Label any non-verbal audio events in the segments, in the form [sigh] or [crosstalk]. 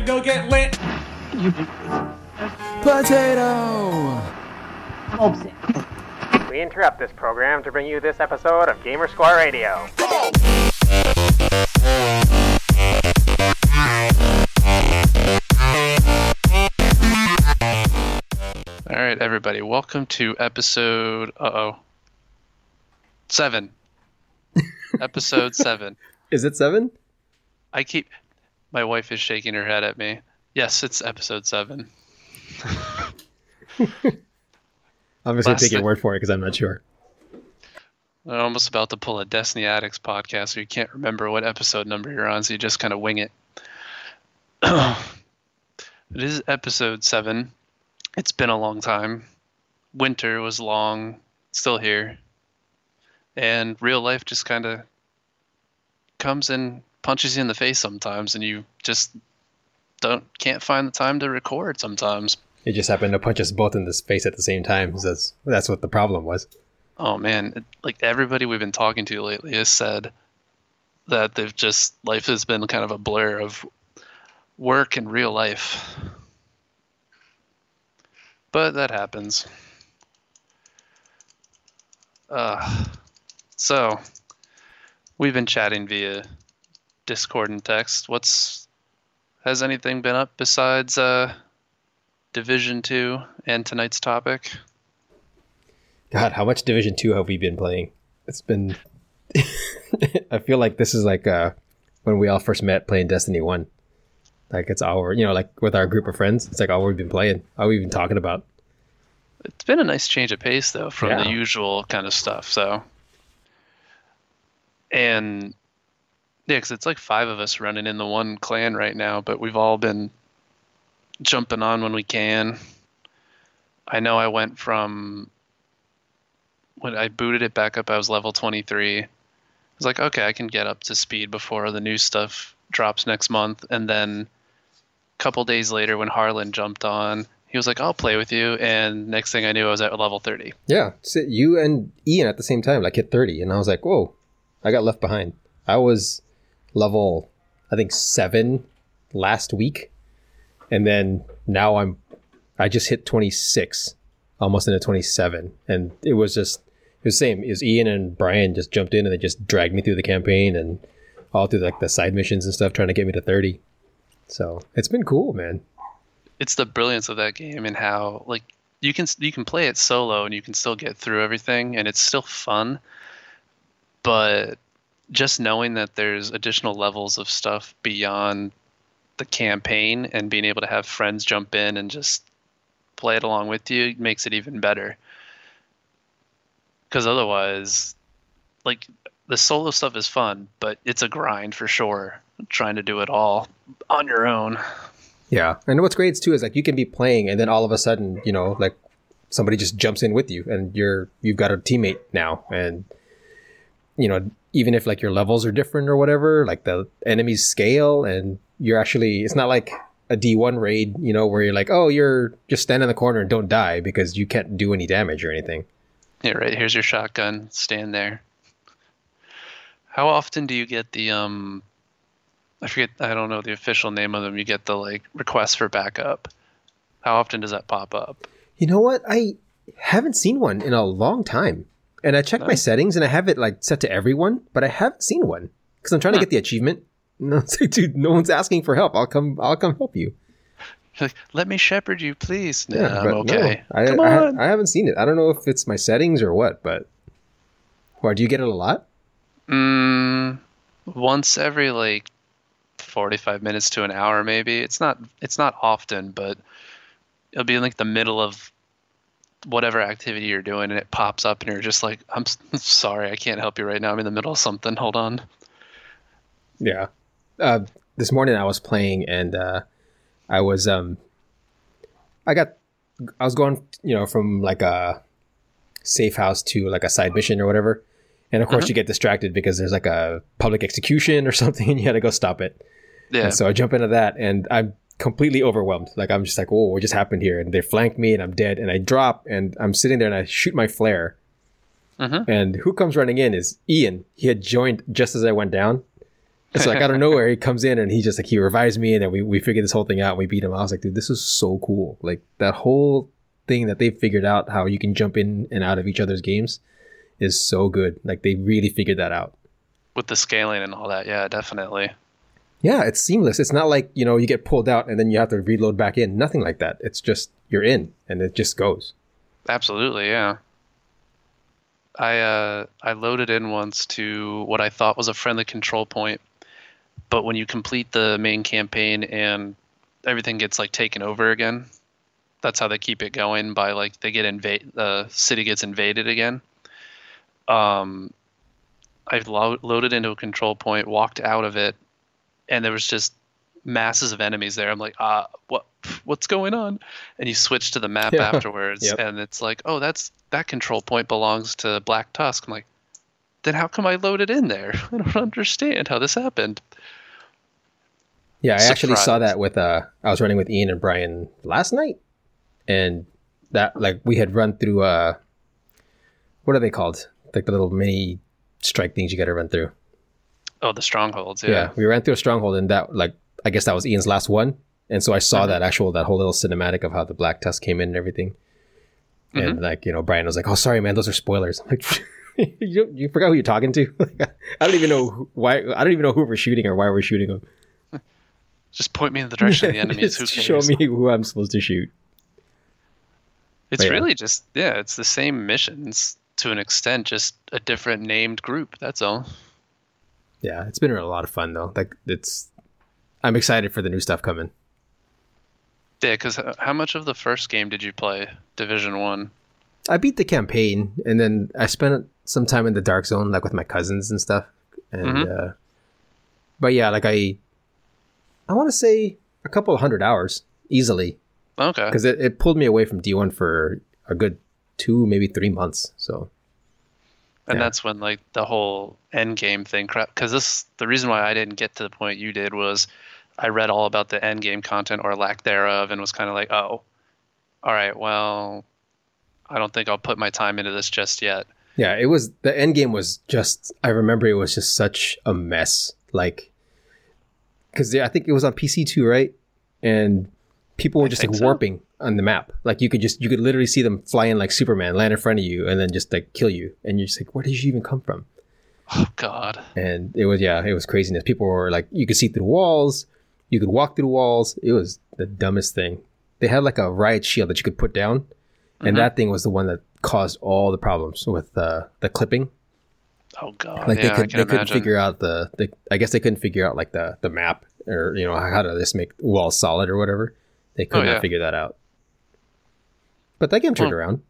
to go get lit. Potato! We interrupt this program to bring you this episode of Gamer Squad Radio. All right, everybody, welcome to episode. Uh oh. Seven. [laughs] episode seven. Is it seven? I keep. My wife is shaking her head at me. Yes, it's episode seven. [laughs] I'm just gonna take your word for it because I'm not sure. I'm almost about to pull a Destiny Addicts podcast where you can't remember what episode number you're on, so you just kind of wing it. [clears throat] it is episode seven. It's been a long time. Winter was long, still here. And real life just kind of comes and punches you in the face sometimes, and you just don't can't find the time to record sometimes. It just happened to punch us both in the face at the same time. That's that's what the problem was. Oh man, like everybody we've been talking to lately has said that they've just life has been kind of a blur of work and real life. But that happens. Uh, so we've been chatting via Discord and text. What's has anything been up besides uh Division 2 and tonight's topic? God, how much Division Two have we been playing? It's been. [laughs] I feel like this is like uh, when we all first met playing Destiny One. Like it's our, you know, like with our group of friends. It's like all we've been playing, all we've been talking about. It's been a nice change of pace though from Yeah. the usual kind of stuff. So, and yeah, 'cause it's like five of us running in the one clan right now, but we've all been jumping on when we can. I know I went from when I booted it back up, I was level 23. I was like, okay, I can get up to speed before the new stuff drops next month. And then a couple days later, when Harlan jumped on, he was like, I'll play with you. And next thing I knew, I was at level 30. Yeah, so you and Ian at the same time, like hit thirty, and I was like, whoa, I got left behind. I was level, I think seven last week, and then now I'm, I just hit twenty six, almost into twenty seven, and it was just it was the same. It was Ian and Brian just jumped in and they just dragged me through the campaign and all through like the side missions and stuff, trying to get me to thirty. So it's been cool, man. It's the brilliance of that game and how, like, you can you can play it solo and you can still get through everything and it's still fun. But just knowing that there's additional levels of stuff beyond the campaign and being able to have friends jump in and just play it along with you makes it even better. Because otherwise, like the solo stuff is fun, but it's a grind for sure. Trying to do it all on your own. Yeah, and what's great too is like you can be playing, and then all of a sudden, you know, like somebody just jumps in with you, and you're you've got a teammate now, and you know, even if like your levels are different or whatever, like the enemies scale, and you're actually it's not like a D1 raid, you know, where you're like, oh, you're just stand in the corner and don't die because you can't do any damage or anything. Yeah, right. Here's your shotgun. Stand there. How often do you get the um? I forget. I don't know the official name of them. You get the like request for backup. How often does that pop up? You know what? I haven't seen one in a long time. And I checked my settings and I have it like set to everyone, but I haven't seen one because I'm trying to get the achievement. [laughs] No, it's like, dude, no one's asking for help. I'll come. I'll come help you. Like, let me shepherd you, please. Nah, I'm but no, okay. I, Come I, on. I haven't seen it. I don't know if it's my settings or what, but why do you get it a lot? Mm, once every like 45 minutes to an hour, maybe. It's not. It's not often, but it'll be in like the middle of whatever activity you're doing, and it pops up, and you're just like, "I'm [laughs] sorry, I can't help you right now. I'm in the middle of something. Hold on." Yeah. Uh, this morning I was playing and uh, I was um, I got I was going you know from like a safe house to like a side mission or whatever, and of course you get distracted because there's like a public execution or [laughs] something, and you had to go stop it. Yeah. And so I jump into that, and I'm completely overwhelmed. Like I'm just like, oh, what just happened here?" And they flank me, and I'm dead. And I drop, and I'm sitting there, and I shoot my flare. Mhm. And who comes running in is Ian. He had joined just as I went down, It's like out of [laughs] nowhere he comes in and he just like he revives me and then we, we figure this whole thing out and we beat him. I was like, dude, this is so cool. Like that whole thing that they figured out how you can jump in and out of each other's games is so good. Like they really figured that out. With the scaling and all that, yeah, definitely. Yeah, it's seamless. It's not like, you know, you get pulled out and then you have to reload back in. Nothing like that. It's just you're in and it just goes. Absolutely, yeah. I uh I loaded in once to what I thought was a friendly control point but when you complete the main campaign and everything gets like taken over again that's how they keep it going by like they get invade the city gets invaded again um i've lo- loaded into a control point walked out of it and there was just masses of enemies there i'm like uh what what's going on and you switch to the map [laughs] Yeah. afterwards Yep. and it's like oh that's that control point belongs to black tusk i'm like then how come i loaded in there [laughs] i don't understand how this happened Yeah, I actually saw that with uh I was running with Ian and Brian last night and that like we had run through uh what are they called? Like the little mini strike things you gotta run through. Oh the strongholds Yeah. yeah, We ran through a stronghold and that like I guess that was Ian's last one. And so I saw mm-hmm. that actual that whole little cinematic of how the black tusk came in and everything. And mm-hmm. like, you know, Brian was like, Oh sorry man, those are spoilers. [laughs] I'm like you, you forgot who you're talking to? [laughs] I don't even know who, why I don't even know who we're shooting or why we're shooting them. [laughs] just point me in the direction of the enemies who cares show me who I'm supposed to shoot. It's But yeah. really just yeah, it's the same missions to an extent, just a different named group. That's all. Yeah, it's been a lot of fun though. Like it's, I'm excited for the new stuff coming. Yeah, because how much of the first game did you play? Division One. I beat the campaign, and then I spent some time in the dark zone, like with my cousins and stuff. And Mhm. uh, but yeah, like I, I want to say a couple of hundred hours easily Okay. because it, it pulled me away from D1 for a good two, maybe three months. So And yeah. that's when like the whole end game thing crap. Because this the reason why I didn't get to the point you did was I read all about the end game content or lack thereof, and was kind of like, oh, all right, well, I don't think I'll put my time into this just yet. Yeah, it was the end game was just I remember it was just such a mess. Like cuz I think it was on PC too, right? And people were just like so. warping on the map. Like you could just you could literally see them fly in like Superman, land in front of you and then just like kill you. And you're just like where did you even come from? Oh God. And it was yeah, it was craziness. People were like you could see through the walls, you could walk through the walls. It was the dumbest thing. They had like a riot shield that you could put down and Mhm. that thing was the one that caused all the problems with uh, the clipping Oh God. like yeah, they could they couldn't figure out the, the I guess they couldn't figure out like the the map or you know how to just make walls solid or whatever. They could Oh, not yeah. figure that out. But that game turned Well, around.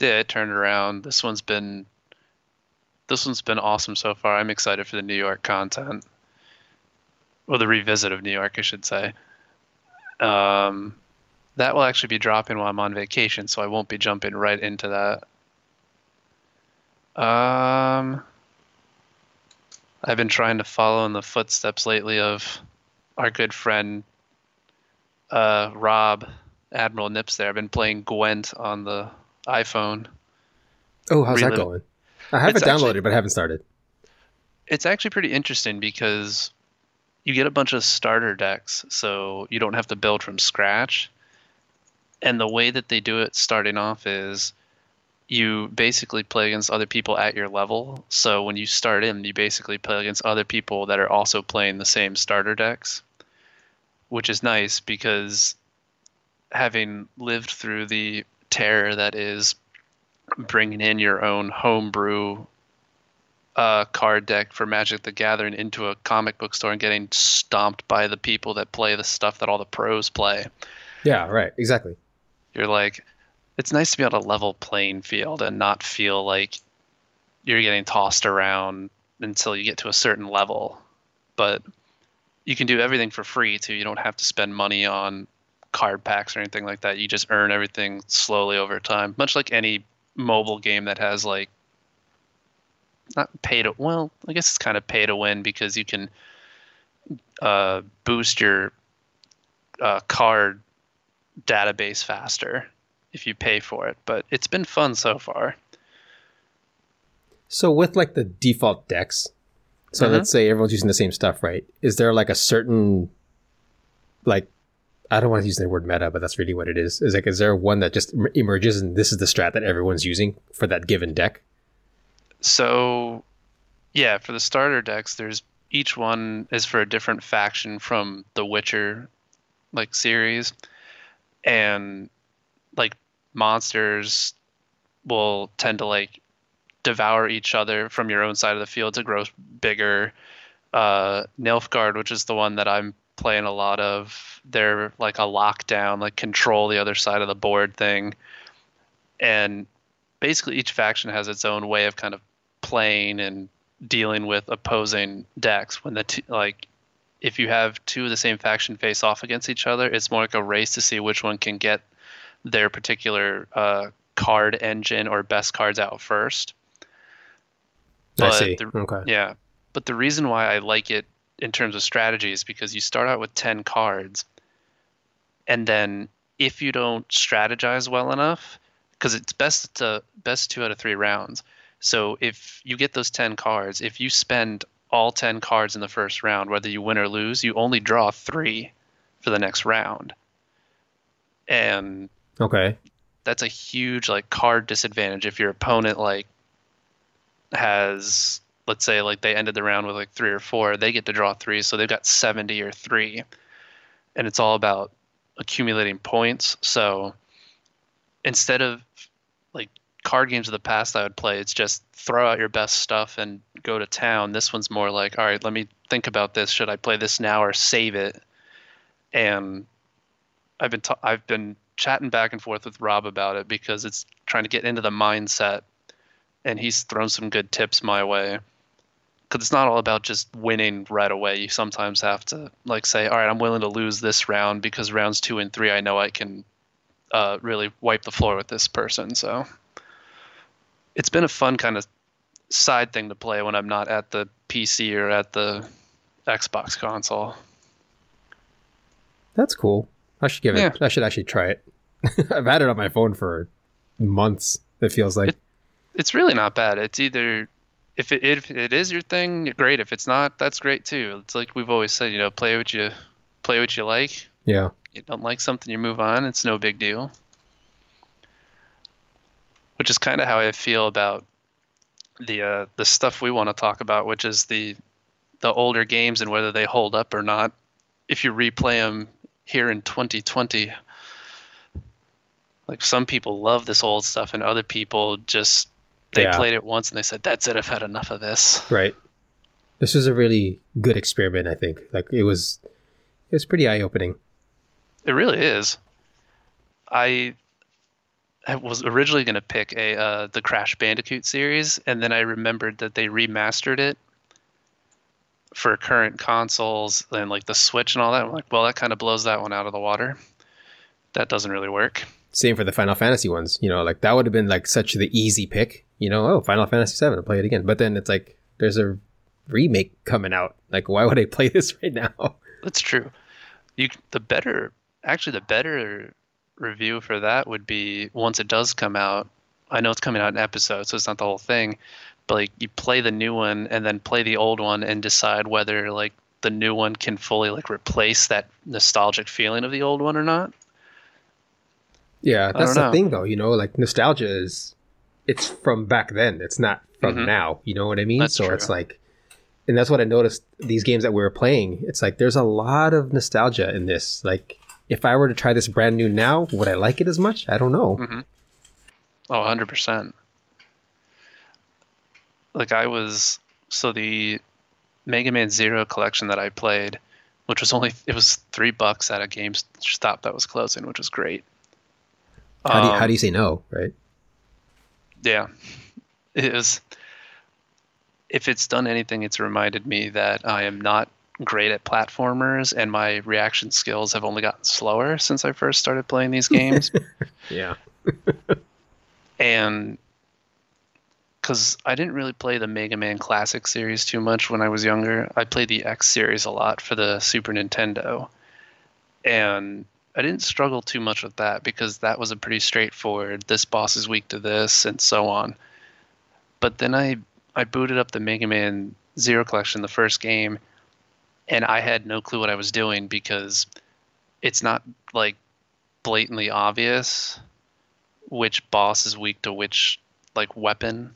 Yeah, it turned around. This one's been this one's been awesome so far. I'm excited for the New York content. Or the revisit of New York, I should say. Um that will actually be dropping while I'm on vacation, so I won't be jumping right into that. Um I've been trying to follow in the footsteps lately of our good friend uh Rob Admiral Nips there. I've been playing Gwent on the iPhone. Oh, how's that going? I have it It's downloaded, actually- but I haven't started. It's actually pretty interesting because you get a bunch of starter decks, so you don't have to build from scratch. And the way that they do it starting off is you basically play against other people at your level. So when you start in, you basically play against other people that are also playing the same starter decks, which is nice because having lived through the terror that is bringing in your own homebrew uh, card deck for Magic the Gathering into a comic book store and getting stomped by the people that play the stuff that all the pros play. Yeah, right. Exactly. You're like, it's nice to be on a level playing field and not feel like you're getting tossed around until you get to a certain level. But you can do everything for free too. You don't have to spend money on card packs or anything like that. You just earn everything slowly over time, much like any mobile game that has like not pay to well, I guess it's kind of pay to win because you can uh, boost your uh, card database faster if you pay for it. But it's been fun so far. So with like the default decks, So Mhm. let's say everyone's using the same stuff, right? Is there like a certain, like, I don't want to use the word meta, but that's really what it is. Is like, is there one that just emerges and this is the strat that everyone's using for that given deck? So, yeah, for the starter decks, there's each one is for a different faction from the Witcher like series, and like monsters will tend to like devour each other from your own side of the field to grow bigger. Uh, Nilfgaard, which is the one that I'm playing a lot of, they're like a lockdown, like control the other side of the board thing, and basically each faction has its own way of kind of playing and dealing with opposing decks when the t- like if you have two of the same faction face off against each other it's more like a race to see which one can get their particular uh, card engine or best cards out first I see. the- okay. yeah but the reason why i like it in terms of strategies because you start out with 10 cards and then if you don't strategize well enough because it's best to best two out of three rounds so if you get those 10 cards if you spend all 10 cards in the first round whether you win or lose you only draw three for the next round and Okay. that's a huge like card disadvantage if your opponent like has let's say like they ended the round with like three or four they get to draw three so they've got 70 or three. And it's all about accumulating points so instead of like card games of the past i would play it's just throw out your best stuff and go to town. This one's more like all right let me think about this. Should i play this now or save it? And i've been ta- i've been chatting back and forth with rob about it because it's trying to get into the mindset and he's thrown some good tips my way because it's not all about just winning right away you sometimes have to like say all right i'm willing to lose this round because rounds two and three i know i can uh, really wipe the floor with this person so it's been a fun kind of side thing to play when i'm not at the pc or at the xbox console That's cool. I should give it. Yeah. I should actually try it. [laughs] I've had it on my phone for months. It feels like. It- it's really not bad. It's either if it if it is your thing, great. If it's not, that's great too. It's like we've always said, you know, play what you play what you like. yeah. You don't like something, you move on. It's no big deal. Which is kind of how I feel about the uh, the stuff we want to talk about, which is the the older games and whether they hold up or not. If you replay them here in 2020, like some people love this old stuff, and other people just they Yeah. played it once and they said, "That's it. I've had enough of this." Right. This was a really good experiment. I think. Like it was. It was pretty eye opening. It really is. I I was originally going to pick a uh, the Crash Bandicoot series, and then I remembered that they remastered it for current consoles and like the Switch and all that. I'm like, well, that kind of blows that one out of the water. That doesn't really work. Same for the Final Fantasy ones. You know, like that would have been like such the easy pick. You know, oh, Final Fantasy VII, I'll play it again. But then it's like there's a remake coming out. Like, why would I play [laughs] this right now? That's true. You the better actually the better review for that would be once it does come out. I know it's coming out in episodes, so it's not the whole thing. But like you play the new one and then play the old one and decide whether like the new one can fully like replace that nostalgic feeling of the old one or not. Yeah, that's the know. thing, though. You know, like nostalgia is, it's from back then. It's not from Mhm. now. You know what I mean? That's so true. it's like, and that's what I noticed. These games that we were playing, it's like there's a lot of nostalgia in this. Like, if I were to try this brand new now, would I like it as much? I don't know. Mm-hmm. Oh, 100%. Like I was so the Mega Man 0 collection that I played, which was only it was 3 bucks at a GameStop that was closing, which was great. How do you, Um, how do you say no? Right? Yeah. It was if it's done anything it's reminded me that I am not great at platformers and my reaction skills have only gotten slower since I first started playing these [laughs] games. Yeah. and because I didn't really play the Mega Man Classic series too much when I was younger, I played the X series a lot for the Super Nintendo, and I didn't struggle too much with that because that was a pretty straightforward. This boss is weak to this, and so on. But then I I booted up the Mega Man Zero Collection, the first game, and I had no clue what I was doing because it's not like blatantly obvious which boss is weak to which like weapon.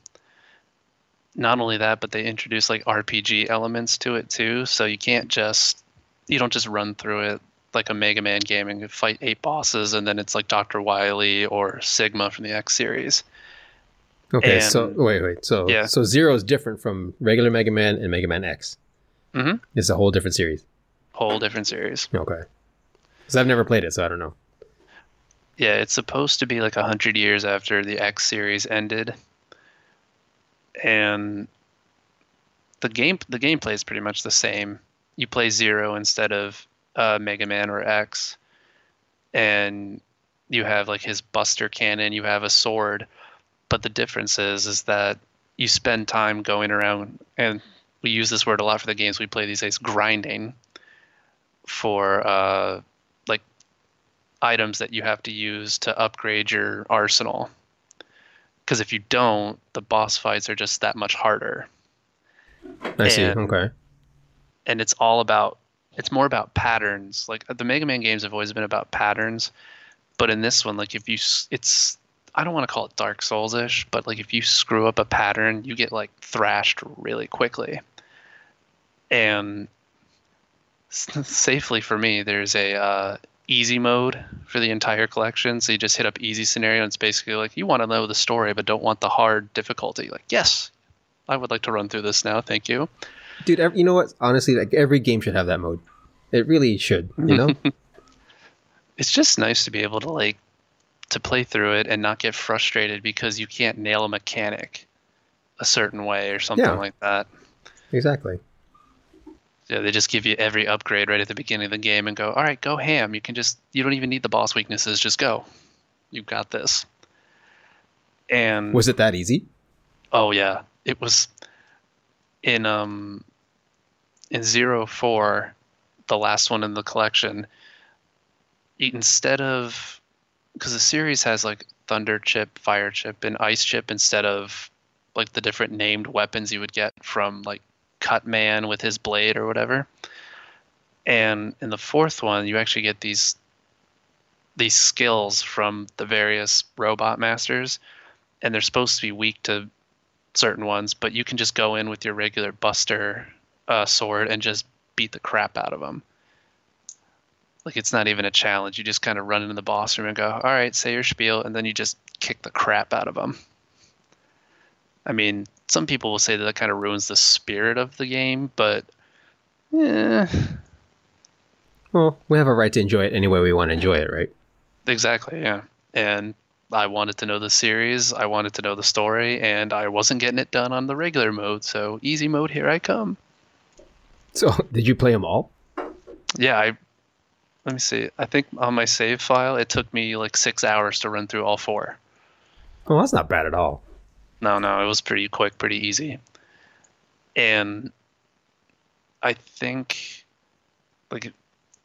Not only that, but they introduce like RPG elements to it too, so you can't just you don't just run through it like a Mega Man game and fight eight bosses and then it's like Dr. Wily or Sigma from the X series. Okay, so wait, wait. So Yeah. so Zero is different from regular Mega Man and Mega Man X. Mhm. It's a whole different series. Whole different series. Okay. Because I've never played it, so I don't know. Yeah, it's supposed to be like a hundred years after the X series ended, and the game the gameplay is pretty much the same. You play Zero instead of uh, Mega Man or X, and you have like his Buster Cannon. You have a sword, but the difference is is that you spend time going around, and we use this word a lot for the games we play these days, grinding for uh, like items that you have to use to upgrade your arsenal. Because if you don't, the boss fights are just that much harder. I see. Okay. And it's all about, it's more about patterns. Like the Mega Man games have always been about patterns. But in this one, like if you, it's, I don't want to call it Dark Souls ish, but like if you screw up a pattern, you get like thrashed really quickly. And [laughs] safely for me, there's a uh, easy mode for the entire collection. So you just hit up easy scenario, and it's basically like you want to know the story, but don't want the hard difficulty. Like, yes, I would like to run through this now. Thank you. Dude, ev- you know what? Honestly, like every game should have that mode. It really should, you know? [laughs] It's just nice to be able to like to play through it and not get frustrated because you can't nail a mechanic a certain way or something Yeah. like that. exactly. Yeah, they just give you every upgrade right at the beginning of the game and go, all right, go ham. You can just, you don't even need the boss weaknesses. Just go. You've got this. And Was it that easy? oh yeah, it was in um in zero four, the last one in the collection. Instead of because the series has like thunder chip, fire chip, and ice chip instead of like the different named weapons you would get from like Cut Man with his blade or whatever. And in the fourth one, you actually get these these skills from the various robot masters, and they're supposed to be weak to certain ones, but you can just go in with your regular Buster uh, sword and just beat the crap out of them. Like it's not even a challenge. You just kind of run into the boss room and go, "All right, say your spiel," and then you just kick the crap out of them. I mean, some people will say that that kind of ruins the spirit of the game, but eh, Well, we have a right to enjoy it any way we want to enjoy it, right? exactly, yeah. And I wanted to know the series, I wanted to know the story, and I wasn't getting it done on the regular mode, so easy mode, here I come. So, [laughs] did you play them all? Yeah, I let me see. I think on my save file it took me like six hours to run through all four. Oh, that's not bad at all. No, no, it was pretty quick, pretty easy. And I think like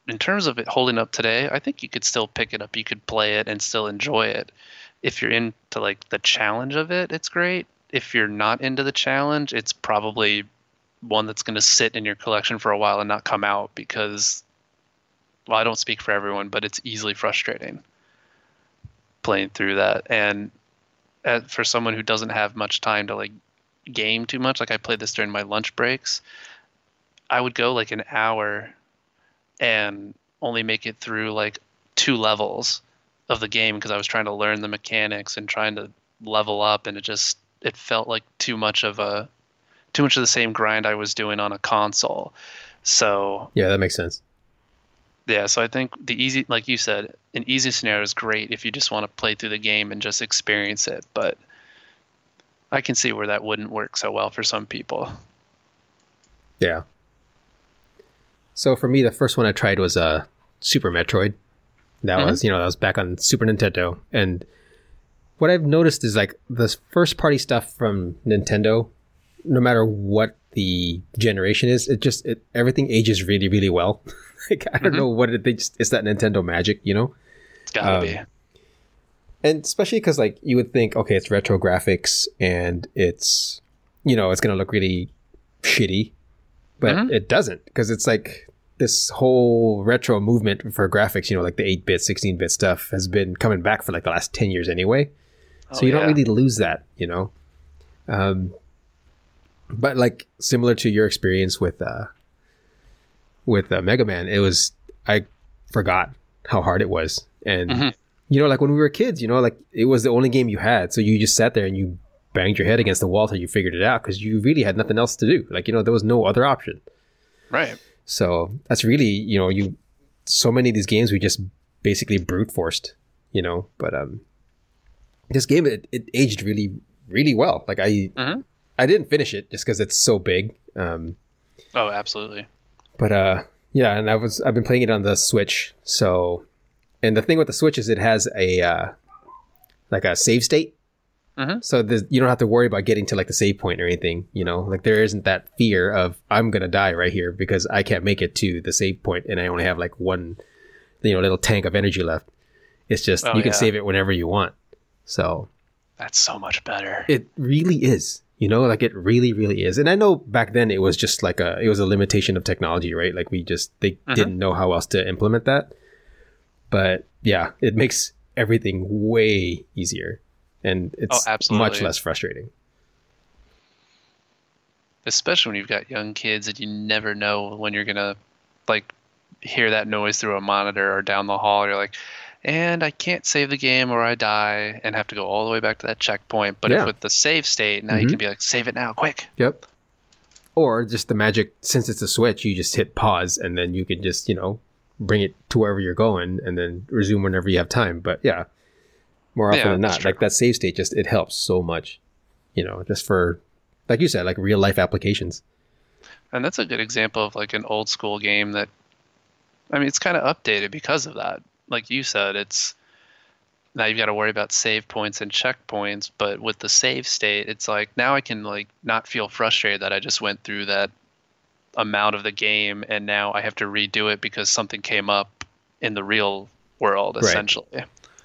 in terms of it holding up today, I think you could still pick it up. You could play it and still enjoy it. If you're into like the challenge of it, it's great. If you're not into the challenge, it's probably one that's going to sit in your collection for a while and not come out because well, I don't speak for everyone, but it's easily frustrating playing through that. And uh, for someone who doesn't have much time to like game too much, like I played this during my lunch breaks, I would go like an hour and only make it through like two levels of the game because I was trying to learn the mechanics and trying to level up and it just it felt like too much of a too much of the same grind I was doing on a console. So Yeah, that makes sense. yeah, so I think the easy, like you said, an easy scenario is great if you just want to play through the game and just experience it. But I can see where that wouldn't work so well for some people. Yeah. So for me, the first one I tried was uh, Super Metroid. That Mhm. was, you know, that was back on Super Nintendo. And what I've noticed is like this first party stuff from Nintendo, no matter what the generation is, it just it, everything ages really, really well. [laughs] like I don't Mhm. know what it. They just, it's that Nintendo magic, you know. It's gotta Um, be. and especially because like you would think okay it's retro graphics and it's you know it's gonna look really shitty, but Mhm. it doesn't because it's like this whole retro movement for graphics. You know, like the eight bit, sixteen bit stuff has been coming back for like the last ten years anyway. So Oh, you don't really lose that, you know. Um, but like similar to your experience with uh, with uh, Mega Man, it was I forgot how hard it was, and Mhm. you know, like when we were kids, you know, like it was the only game you had, so you just sat there and you banged your head against the wall till you figured it out because you really had nothing else to do. Like you know, there was no other option. Right. So that's really, you know, you so many of these games we just basically brute forced, you know. But um, this game it, it aged really, really well. Like I, Mhm. I didn't finish it just because it's so big. Um, Oh, absolutely. but uh, yeah, and I was I've been playing it on the Switch. So, and the thing with the Switch is it has a uh, like a save state. Mhm. So you don't have to worry about getting to like the save point or anything. You know, like there isn't that fear of I'm gonna die right here because I can't make it to the save point and I only have like one, you know, little tank of energy left. It's just Oh, you can yeah. save it whenever you want. So That's so much better. it really is you know like it really really is and i know back then it was just like a it was a limitation of technology right like we just they Mhm. didn't know how else to implement that but yeah it makes everything way easier and it's Oh, much less frustrating. Especially when you've got young kids and you never know when you're gonna like hear that noise through a monitor or down the hall. You're like and i can't save the game or i die and have to go all the way back to that checkpoint. But Yeah. if with the save state now you Mhm. can be like save it now quick. Yep. Or just the magic since it's a switch you just hit pause and then you can just you know bring it to wherever you're going and then resume whenever you have time. But yeah more often Yeah, than not like that save state just it helps so much you know just for like you said like real life applications. And that's a good example of like an old school game that i mean it's kind of updated because of that. Like you said it's now you've got to worry about save points and checkpoints but with the save state it's like now i can like not feel frustrated that i just went through that amount of the game and now i have to redo it because something came up in the real world Right.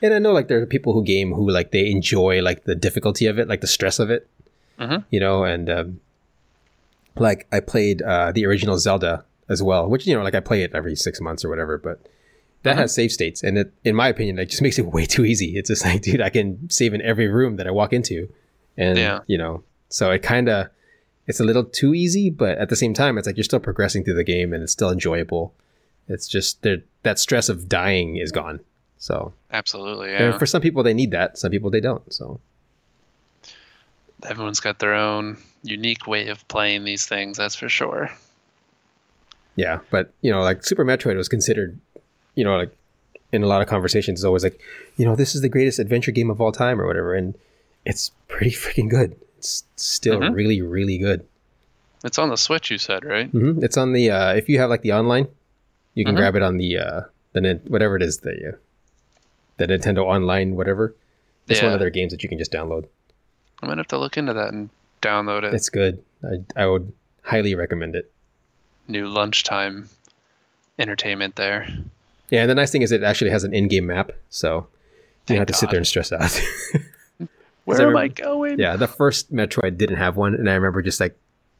And i know like there are people who game who like they enjoy like the difficulty of it like the stress of it Mhm. you know and um like i played uh the original zelda as well which you know like i play it every six months or whatever but that Mhm. has save states and it in my opinion it just makes it way too easy it's just like [laughs] dude i can save in every room that i walk into and Yeah. you know so it kind of it's a little too easy but at the same time it's like you're still progressing through the game and it's still enjoyable it's just there that stress of dying is gone so absolutely yeah. for some people they need that. Some people they don't so. Everyone's got their own unique way of playing these things that's for sure. Yeah but you know like super metroid was considered you know like in a lot of conversations it's always like you know this is the greatest adventure game of all time or whatever and it's pretty freaking good. It's still Mhm. really really good. It's on the switch you said right? Hmm it's on the uh if you have like the online you can Mhm. grab it on the uh the whatever it is the uh, the nintendo online whatever it's one of their games that you can just download I'm gonna have to look into that and download it. it's good i, I would highly recommend it New lunchtime entertainment there. yeah and the nice thing is it actually has an in-game map so you don't have to sit there and stress out [laughs] Where I am I going? Yeah, the first Metroid didn't have one, and I remember just like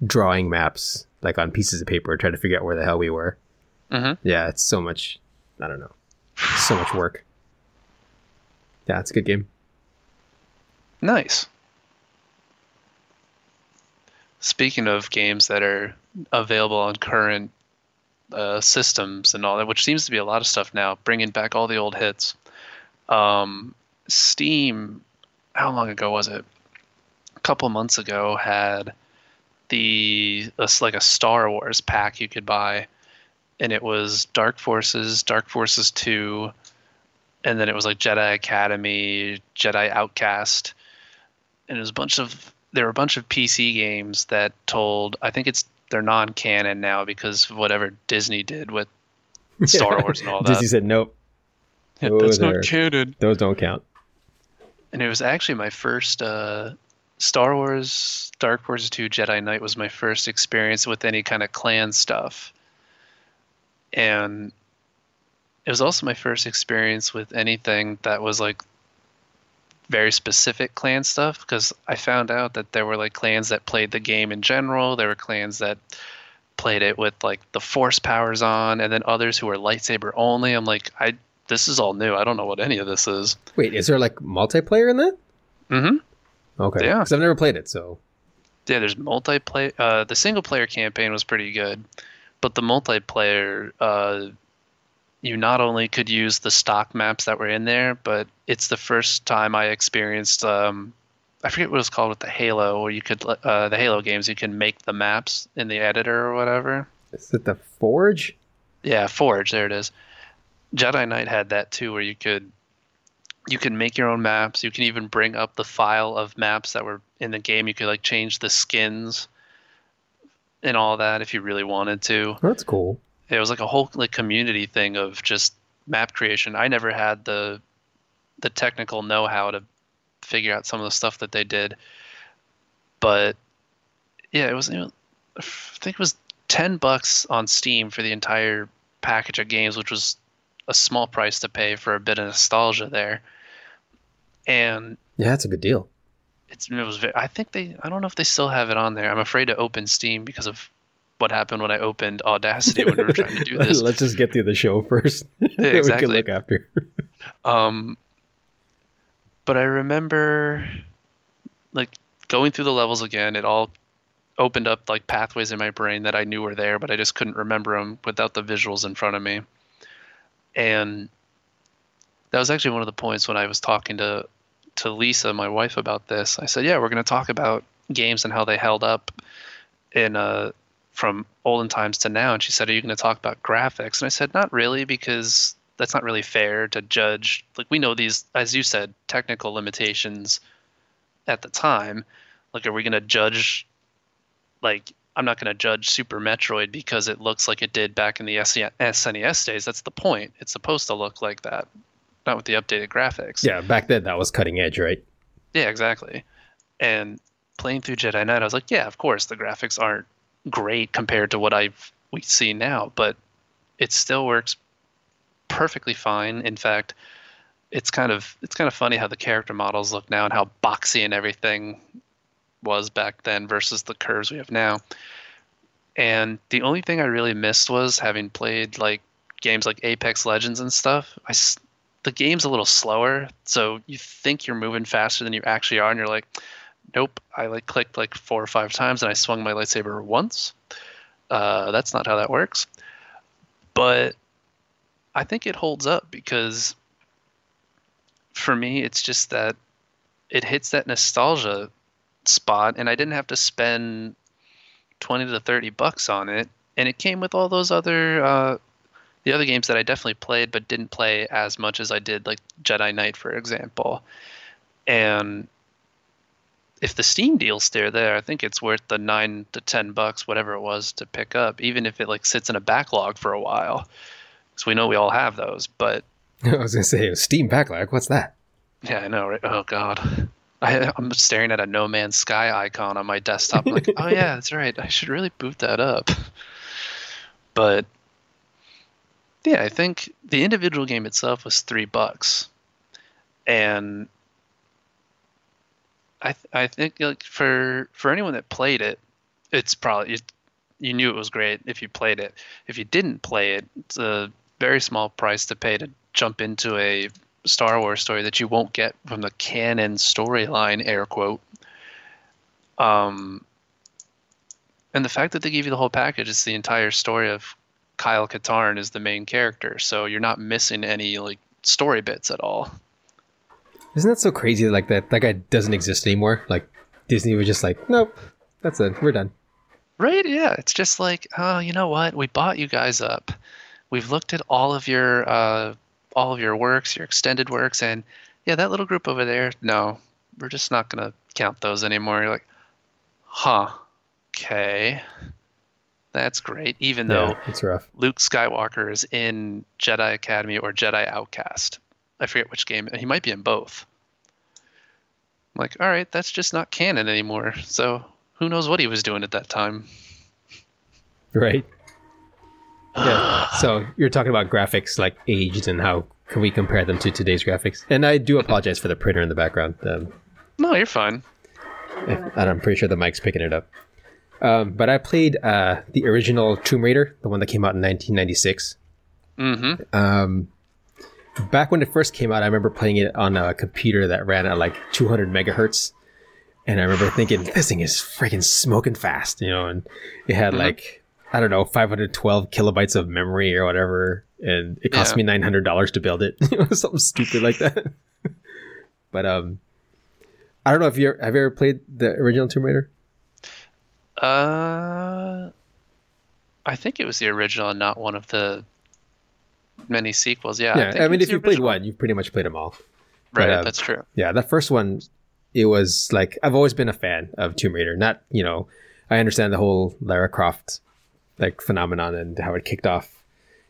drawing maps like on pieces of paper, trying to figure out where the hell we were. Mhm. Yeah, it's so much. I don't know, so much work. Yeah, it's a good game. Nice. Speaking of games that are available on current uh, systems and all that, which seems to be a lot of stuff now, bringing back all the old hits. Um, Steam, how long ago was it? A couple months ago, had the like a Star Wars pack you could buy, and it was Dark Forces, Dark Forces Two, and then it was like Jedi Academy, Jedi Outcast, and it was a bunch of there were a bunch of PC games that told I think it's they're non-canon now because of whatever Disney did with [laughs] Star Wars and all that. Disney said nope, Yeah, [laughs] Oh, that's not canon. those don't count. And it was actually my first uh, Star Wars Dark Forces 2 Jedi Knight was my first experience with any kind of clan stuff. And it was also my first experience with anything that was like very specific clan stuff because I found out that there were like clans that played the game in general. There were clans that played it with like the force powers on, and then others who were lightsaber only. I'm like, I this is all new. I don't know what any of this is. Wait, is there like multiplayer in that? Mm-hmm. Okay. Yeah. Because I've never played it, so Yeah, there's multiplayer. Uh, the single player campaign was pretty good, but the multiplayer, uh, you not only could use the stock maps that were in there, but it's the first time I experienced. Um, I forget what it was called with the Halo, where you could uh, the Halo games. You can make the maps in the editor or whatever. is it the Forge? Yeah, Forge. There it is. Jedi Knight had that too, where you could you can make your own maps. You can even bring up the file of maps that were in the game. You could like change the skins and all that if you really wanted to. That's cool. It was like a whole like community thing of just map creation. I never had the the technical know-how to figure out some of the stuff that they did, but yeah, it was. You know, I think it was ten bucks on Steam for the entire package of games, which was a small price to pay for a bit of nostalgia there. And Yeah, that's a good deal. it's it was. I think they. I don't know if they still have it on there. I'm afraid to open Steam because of what happened when I opened [laughs] Audacity when we were trying to do this. Let's just get through the show first. Exactly. [laughs] we can look after. Um, but I remember like going through the levels again. It all opened up like pathways in my brain that I knew were there, but I just couldn't remember them without the visuals in front of me. And that was actually one of the points when I was talking to to Lisa, my wife, about this. I said, "Yeah, we're going to talk about games and how they held up in uh from olden times to now." And she said, "Are you going to talk about graphics?" And I said, "Not really, because that's not really fair to judge. Like we know these, as you said, technical limitations at the time. Like, are we going to judge? Like, I'm not going to judge Super Metroid because it looks like it did back in the SNES days. That's the point. It's supposed to look like that, not with the updated graphics. Yeah, back then that was cutting edge, right? Yeah, exactly. And playing through Jedi Knight, I was like, yeah, of course the graphics aren't great compared to what I've we see now, but it still works perfectly fine. In fact, it's kind of it's kind of funny how the character models look now and how boxy and everything was back then versus the curves we have now. And the only thing I really missed was having played like games like Apex Legends and stuff. I the game's a little slower, so you think you're moving faster than you actually are, and you're like, nope. I like clicked like four or five times, and I swung my lightsaber once. Uh, that's not how that works. But I think it holds up because for me, it's just that it hits that nostalgia spot, and I didn't have to spend twenty to thirty bucks on it, and it came with all those other uh, the other games that I definitely played, but didn't play as much as I did, like Jedi Knight, for example. And if the Steam deal's still there, I think it's worth the nine to ten bucks, whatever it was, to pick up, even if it like sits in a backlog for a while. Because we know we all have those, but [laughs] I was gonna say Steam backlog. What's that? yeah, I know, right? Oh God, I, I'm staring at a No Man's Sky icon on my desktop. I'm like, oh yeah, that's right. I should really boot that up. But yeah, I think the individual game itself was three bucks, and I th- I think like for for anyone that played it, it's probably you, you knew it was great if you played it. If you didn't play it, it's a very small price to pay to jump into a Star Wars story that you won't get from the canon storyline, air quote. Um, and the fact that they give you the whole package, it's the entire story of Kyle Katarn is the main character, so you're not missing any like story bits at all. Isn't that so crazy? Like that that guy doesn't exist anymore. Like Disney was just like, nope, that's it. We're done. Right? Yeah. It's just like, oh, you know what? We bought you guys up. We've looked at all of your uh, all of your works, your extended works, and yeah, that little group over there. No, we're just not gonna count those anymore. You're like, huh? Okay, that's great. Even though it's rough. Luke Skywalker is in Jedi Academy or Jedi Outcast. I forget which game. He might be in both. I'm like, all right, that's just not canon anymore. So who knows what he was doing at that time? Right. Yeah. so you're talking about graphics like aged and how can we compare them to today's graphics? And I do apologize for the printer in the background. Um, No, you're fine. and I'm pretty sure the mic's picking it up. Um, but I played uh, the original Tomb Raider, the one that came out in 1996. Mm-hmm. Um, back when it first came out, I remember playing it on a computer that ran at like 200 megahertz. And I remember thinking, this thing is freaking smoking fast, you know, and it had like, I don't know, 512 kilobytes of memory or whatever. And it cost Yeah. me $900 to build it. [laughs] something stupid like that. [laughs] but, um, I don't know if you're, have you ever played the original Tomb Raider? Uh, I think it was the original and not one of the many sequels. Yeah. Yeah. think I, mean, if you played one, you've pretty much played them all. right? but, uh, that's true. Yeah, that first one, it was like I've always been a fan of Tomb Raider. Not you know, I understand the whole Lara Croft like phenomenon and how it kicked off,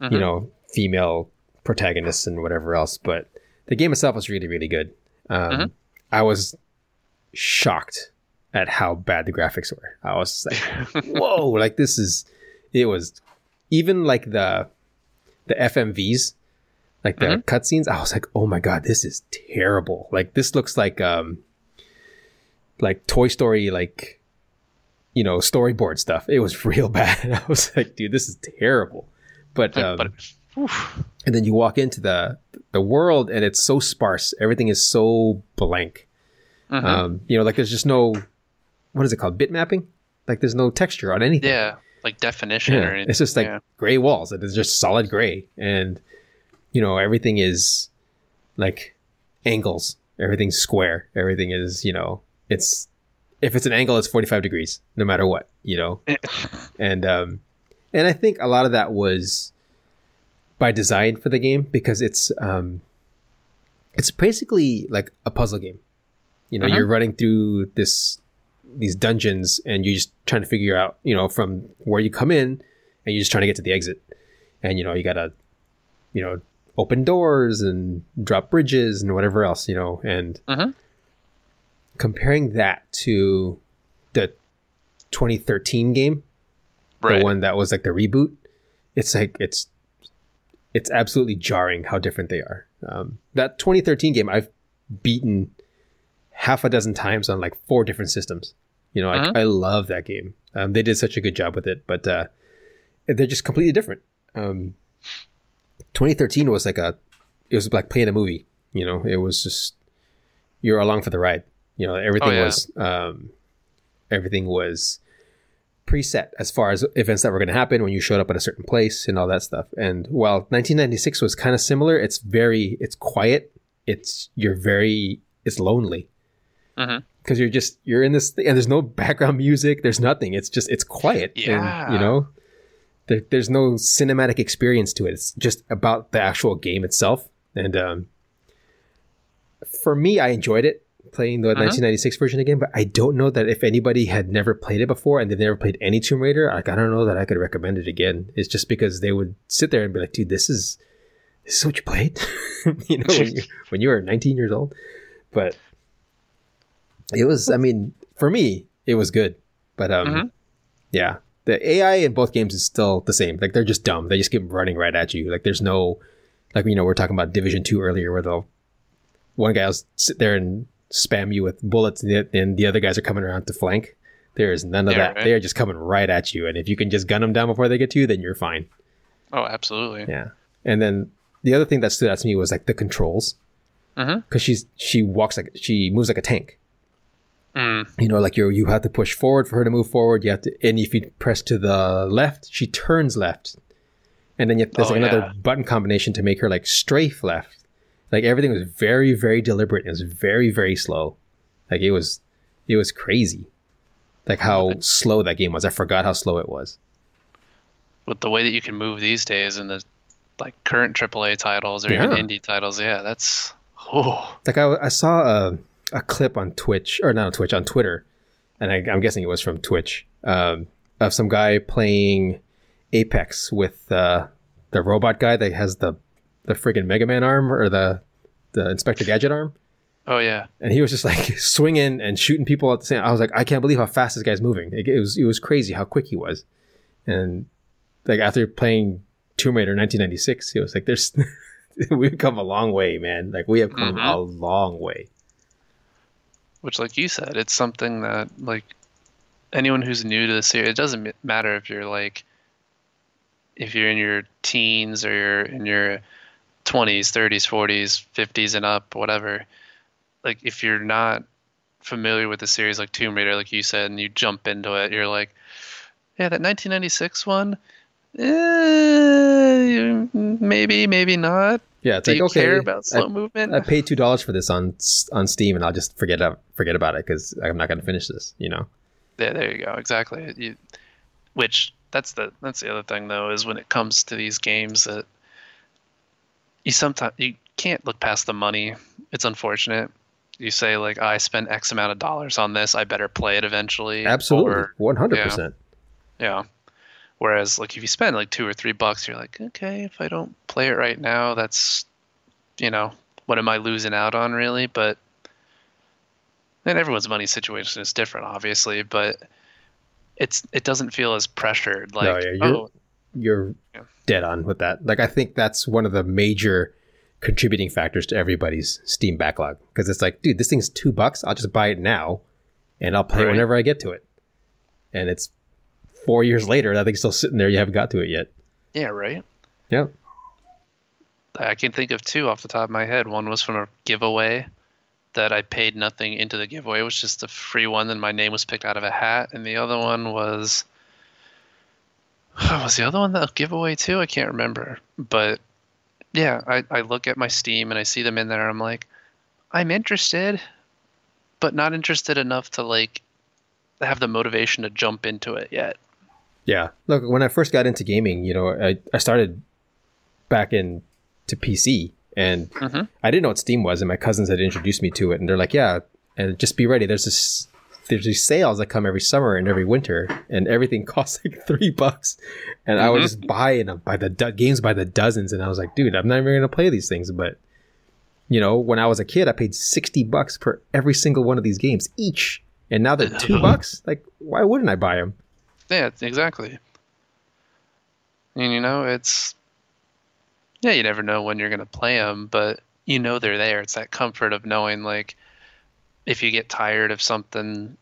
you Mhm. know, female protagonists and whatever else. But the game itself was really really good. Um, Mhm. I was shocked at how bad the graphics were. I was like, [laughs] whoa, like this is. It was even like the the FMVs like the Mhm. cutscenes i was like oh my god this is terrible. Like this looks like um like toy story like you know storyboard stuff. It was [laughs] real bad. [laughs] I was like dude this is terrible. But um, and then you walk into the the world and it's so sparse. Everything is so blank. Mhm. um you know like there's just no what is it called? Bit mapping like there's no texture on anything. Yeah, like definition yeah, or anything. it's just like yeah. gray walls it's just solid gray and you know everything is like angles everything's square everything is you know it's if it's an angle it's 45 degrees no matter what you know [laughs] and um and i think a lot of that was by design for the game because it's um it's basically like a puzzle game you know Mhm. you're running through this these dungeons and you're just trying to figure out you know from where you come in and you're just trying to get to the exit and you know you gotta you know open doors and drop bridges and whatever else you know and Mhm. comparing that to the 2013 game right. the one that was like the reboot it's like it's it's absolutely jarring how different they are um, that 2013 game i've beaten half a dozen times on like four different systems you know. I, I love that game um, they did such a good job with it but uh, they're just completely different um, 2013 was like a it was like playing a movie you know it was just you're along for the ride you know everything Oh, yeah. was um, everything was preset as far as events that were going to happen when you showed up at a certain place and all that stuff. And while 1996 was kind of similar, it's very it's quiet. It's you're very it's lonely Mhm. because you're just you're in this thing, and there's no background music. There's nothing. It's just it's quiet. and, Yeah. you know, there, there's no cinematic experience to it. It's just about the actual game itself. And um, for me, I enjoyed it playing the 1996 version again, but I don't know that if anybody had never played it before and they've never played any Tomb Raider, like I don't know that I could recommend it again. It's just because they would sit there and be like, "Dude, this is this is what you played," [laughs] you know, when [laughs] you, when you were 19 years old. But it was, I mean, for me, it was good. But um, Mhm. yeah, the AI in both games is still the same. Like they're just dumb. They just keep running right at you. Like there's no, like you know, we are talking about Division Two earlier, where they'll one guy will sit there and spam you with bullets, and the, and the other guys are coming around to flank. There is none of Yeah, that. right. They are just coming right at you, and if you can just gun them down before they get to you, then you're fine. Oh, absolutely. Yeah. And then the other thing that stood out to me was like the controls, because she's she walks like she moves like a tank. Mm, you know, like you you have to push forward for her to move forward. You have to, and if you press to the left, she turns left, and then you, there's Oh, like another yeah. button combination to make her like strafe left. Like everything was very very deliberate. It was very very slow. Like it was, it was crazy. Like how slow that game was. I forgot how slow it was. with the way that you can move these days and the like current AAA titles or Yeah. even indie titles, yeah, that's oh Like I, I saw a, a clip on Twitch or not on Twitch on Twitter, and I, I'm guessing it was from Twitch um, of some guy playing Apex with uh, the robot guy that has the the friggin' Mega Man arm or the the Inspector Gadget arm, oh yeah. and he was just like [laughs] swinging and shooting people at the same. I was like, I can't believe how fast this guy's moving. It, it was it was crazy how quick he was, and like after playing Tomb Raider 1996, he was like, "There's [laughs] we've come a long way, man. Like we have come Mhm. a long way. Which, like you said, it's something that like anyone who's new to the series, it doesn't matter if you're like if you're in your teens or you're in your 20s, 30s, 40s, 50s, and up, whatever. Like if you're not familiar with the series like Tomb Raider, like you said, and you jump into it, you're like, yeah, that 1996 one. Eh, maybe, maybe not. Yeah, it's Do like you okay, care about I- slow movement? I paid two dollars for this on on Steam, and I'll just forget forget about it because I'm not going to finish this. You know. Yeah, there you go. Exactly. You, which that's the that's the other thing though is when it comes to these games that you sometimes you can't look past the money. It's unfortunate. You say like I spent X amount of dollars on this, I better play it eventually. Absolutely, one hundred percent. yeah. Whereas like if you spend like two or three bucks, you're like, okay, if I don't play it right now, that's you know, what am I losing out on really? But and everyone's money situation is different, obviously, but it's it doesn't feel as pressured. Like, yeah, oh, you're- oh, You're Yeah. dead on with that. Like I think that's one of the major contributing factors to everybody's Steam backlog because it's like, dude, this thing's two bucks. I'll just buy it now, and I'll play it Right. whenever I get to it. And it's four years later, that thing's still sitting there. You haven't got to it yet. yeah, right. Yeah. I can think of two off the top of my head. One was from a giveaway that I paid nothing into the giveaway. It was just a free one, and my name was picked out of a hat. And the other one was [sighs] was the other one the giveaway too? I can't remember. But yeah, I, I look at my Steam and I see them in there. I'm like, I'm interested, but not interested enough to like have the motivation to jump into it yet. Yeah. Look, when I first got into gaming, you know, I, I started back in to PC and Mhm. I didn't know what Steam was and my cousins had introduced me to it and they're like, yeah, and just be ready. There's this there's these sales that come every summer and every winter and everything [laughs] costs like three bucks. And I would Mhm. just buy it by the do- games by the dozens and I was like, dude, I'm not even going to play these things. But you know, when I was a kid, I paid 60 bucks for every single one of these games each. And now they're [laughs] two bucks. Like, why wouldn't I buy them? Yeah, exactly. And you know, it's yeah, you never know when you're gonna play them, but you know they're there. It's that comfort of knowing, like, if you get tired of something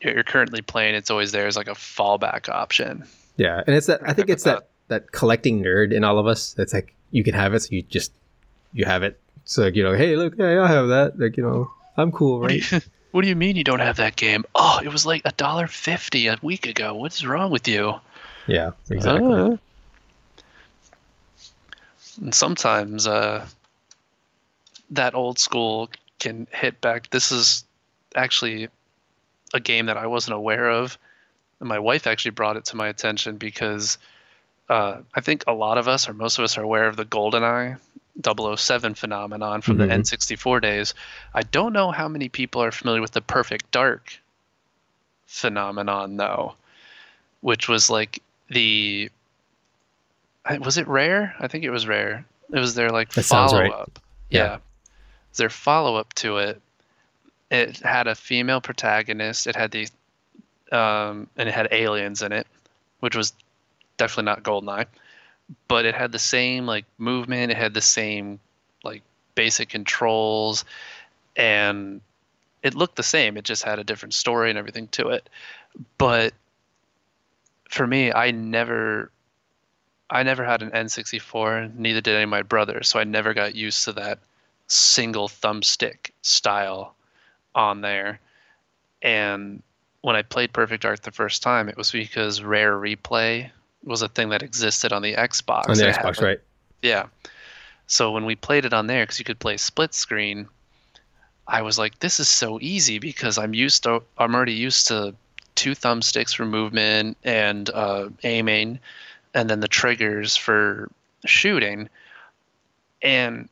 you're currently playing, it's always there as like a fallback option. Yeah, and it's that I think it's that that collecting nerd in all of us. That's like you can have it, so you just you have it. So like, you know, hey, look, yeah, I have that. Like you know, I'm cool, right? [laughs] what do you mean you don't have that game? Oh, it was like a dollar fifty a week ago. What's wrong with you? yeah, exactly. Uh, and sometimes uh, that old school can hit back. This is actually a game that I wasn't aware of. And my wife actually brought it to my attention because uh, I think a lot of us, or most of us, are aware of the GoldenEye 007 phenomenon from Mhm. the N64 days. I don't know how many people are familiar with the Perfect Dark phenomenon, though, which was like the was it rare? I think it was rare. It was their like That follow right. up. Yeah. Yeah. Their follow up to it. It had a female protagonist. It had the um and it had aliens in it, which was definitely not Goldeneye. But it had the same like movement, it had the same like basic controls and it looked the same. It just had a different story and everything to it. But for me, I never I never had an N64, neither did any of my brothers, so I never got used to that single thumbstick style on there. And when I played Perfect Dark the first time, it was because Rare Replay was a thing that existed on the Xbox. On the Xbox, right? yeah. So when we played it on there, because you could play split screen, I was like, "This is so easy because I'm used to. I'm already used to two thumbsticks for movement and uh, aiming, and then the triggers for shooting." And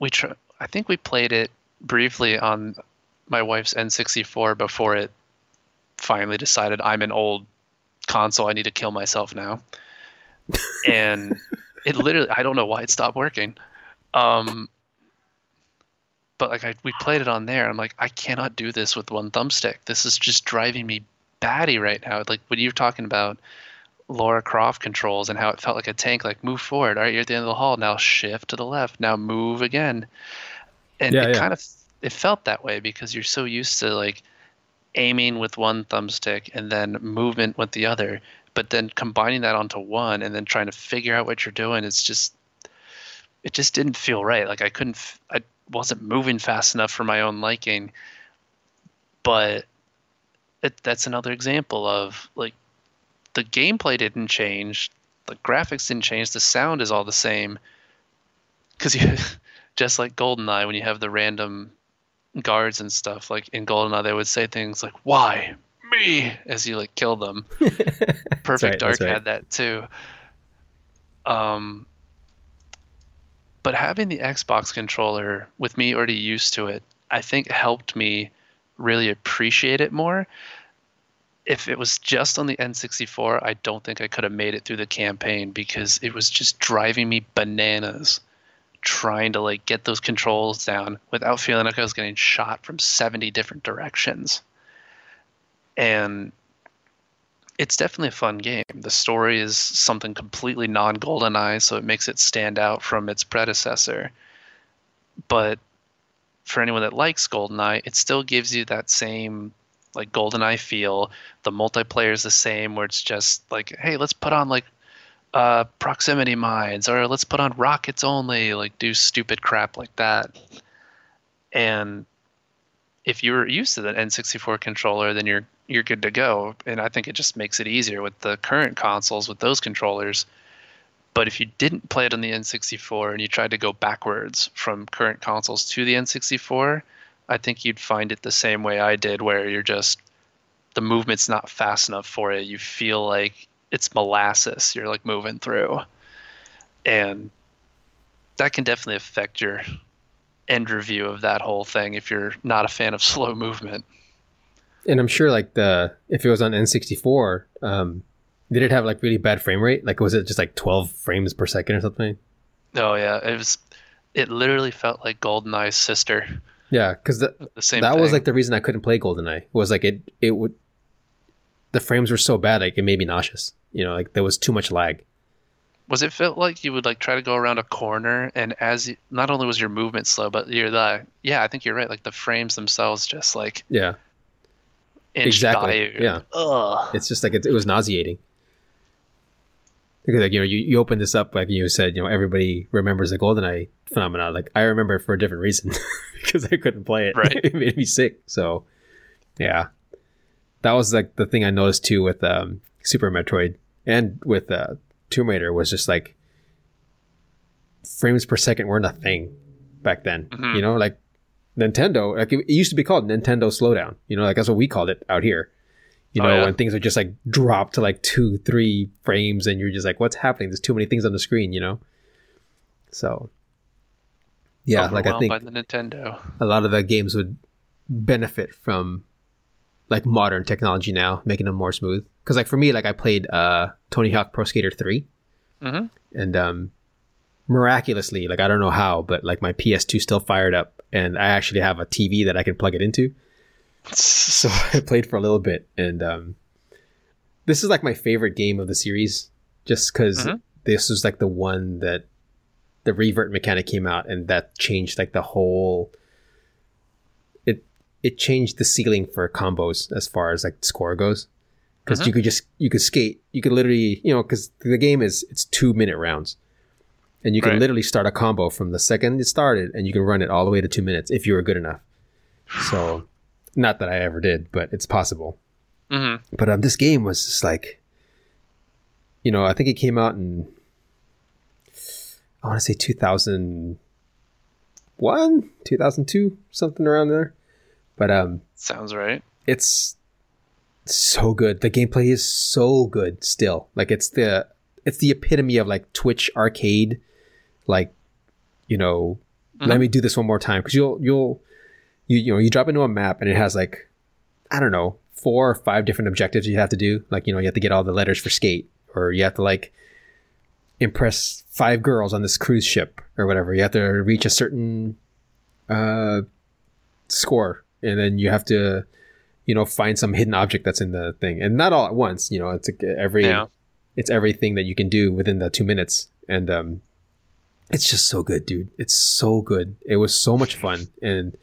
we, tr- I think we played it briefly on my wife's N64 before it finally decided I'm an old console. I need to kill myself now. And it literally, I don't know why it stopped working. Um, but like I, we played it on there. I'm like, I cannot do this with one thumbstick. This is just driving me batty right now. Like when you're talking about Laura Croft controls and how it felt like a tank, like move forward. All right, you're at the end of the hall. Now shift to the left. Now move again. And Yeah, it yeah. kind of it felt that way because you're so used to like aiming with one thumbstick and then movement with the other. But then combining that onto one and then trying to figure out what you're doing, it's just it just didn't feel right. Like I couldn't, I wasn't moving fast enough for my own liking. But it, that's another example of like the gameplay didn't change, the graphics didn't change, the sound is all the same. Because you, [laughs] just like GoldenEye, when you have the random guards and stuff, like in GoldenEye, they would say things like "Why me?" as you like kill them. [laughs] Perfect right, Dark right. had that too. Um, but having the Xbox controller with me already used to it, I think helped me really appreciate it more. If it was just on the N64, I don't think I could have made it through the campaign because it was just driving me bananas trying to like get those controls down without feeling like I was getting shot from 70 different directions. And it's definitely a fun game. The story is something completely non GoldenEye, so it makes it stand out from its predecessor. But for anyone that likes GoldenEye, it still gives you that same like GoldenEye feel. The multiplayer is the same, where it's just like, hey, let's put on like uh, proximity mines, or let's put on rockets only, like do stupid crap like that. And if you're used to the N64 controller, then you're you're good to go. And I think it just makes it easier with the current consoles with those controllers. But if you didn't play it on the N64 and you tried to go backwards from current consoles to the N64, I think you'd find it the same way I did, where you're just the movement's not fast enough for it. You feel like it's molasses you're like moving through. And that can definitely affect your end review of that whole thing if you're not a fan of [laughs] slow movement. And I'm sure like the if it was on N64, um, did it have like really bad frame rate? Like was it just like 12 frames per second or something? Oh yeah, it was. It literally felt like GoldenEye's sister. Yeah, because the The same. that was like the reason I couldn't play GoldenEye was like it it would the frames were so bad like it made me nauseous. You know, like there was too much lag. Was it felt like you would like try to go around a corner, and as you, not only was your movement slow, but you're the yeah, I think you're right. Like the frames themselves just like Yeah, Exactly, by yeah. Ugh. it's just like it, it was nauseating. Because like you know you, you open this up like you said you know everybody remembers the GoldenEye phenomenon like I remember it for a different reason [laughs] because I couldn't play it Right. [laughs] it made me sick so yeah that was like the thing I noticed too with um, Super Metroid and with uh, Tomb Raider was just like frames per second weren't a thing back then Mhm. you know like Nintendo like it, used to be called Nintendo slowdown you know like that's what we called it out here you Oh, know yeah. when things would just like drop to like two three frames and you're just like what's happening there's too many things on the screen you know so yeah like i think by the Nintendo. a lot of the games would benefit from like modern technology now making them more smooth because like for me like i played uh tony hawk pro skater 3 hmm and um miraculously like i don't know how but like my ps2 still fired up and i actually have a tv that i can plug it into [laughs] so [laughs] I played for a little bit, and um, this is like my favorite game of the series, just because Mhm. this was like the one that the revert mechanic came out, and that changed like the whole. It changed the ceiling for combos as far as like score goes, because Mhm. you could just you could skate, you could literally you know because the game is it's two minute rounds. And you can Right. literally start a combo from the second it started, and you can run it all the way to two minutes if you were good enough. So, not that I ever did, but it's possible. hmm But um, this game was just like, you know, I think it came out in, I want to say 2001, 2002, something around there. But um, Sounds right. it's so good. The gameplay is so good still. Like it's the it's the epitome of like Twitch arcade, like you know. Let Mhm. me do this one more time because you'll you'll you you know you drop into a map and it has like I don't know four or five different objectives you have to do. Like you know you have to get all the letters for skate, or you have to like impress five girls on this cruise ship or whatever. You have to reach a certain uh, score, and then you have to you know find some hidden object that's in the thing, and not all at once. You know, it's every Yeah. it's everything that you can do within the two minutes, and um, it's just so good, dude. It's so good. It was so much fun, and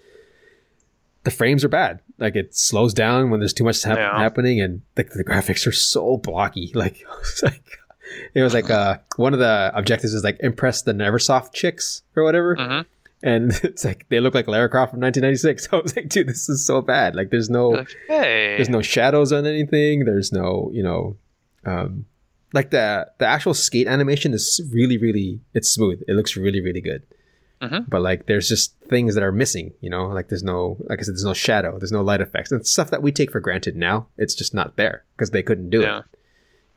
the frames are bad. Like it slows down when there's too much hap- Yeah. happening, and the, the graphics are so blocky. [laughs] Like it's like it was like uh, one of the objectives is like impress the Neversoft chicks or whatever, hmm and [laughs] it's like they look like Lara Croft from 1996. [laughs] I was like, dude, this is so bad. Like there's no Like, hey, there's no shadows on anything. There's no, you know, um, like the the actual skate animation is really, really it's smooth. It looks really, really good. Mhm. But like, there's just things that are missing. You know, like there's no, like I said, there's no shadow. There's no light effects and stuff that we take for granted now. It's just not there because they couldn't do yeah. it.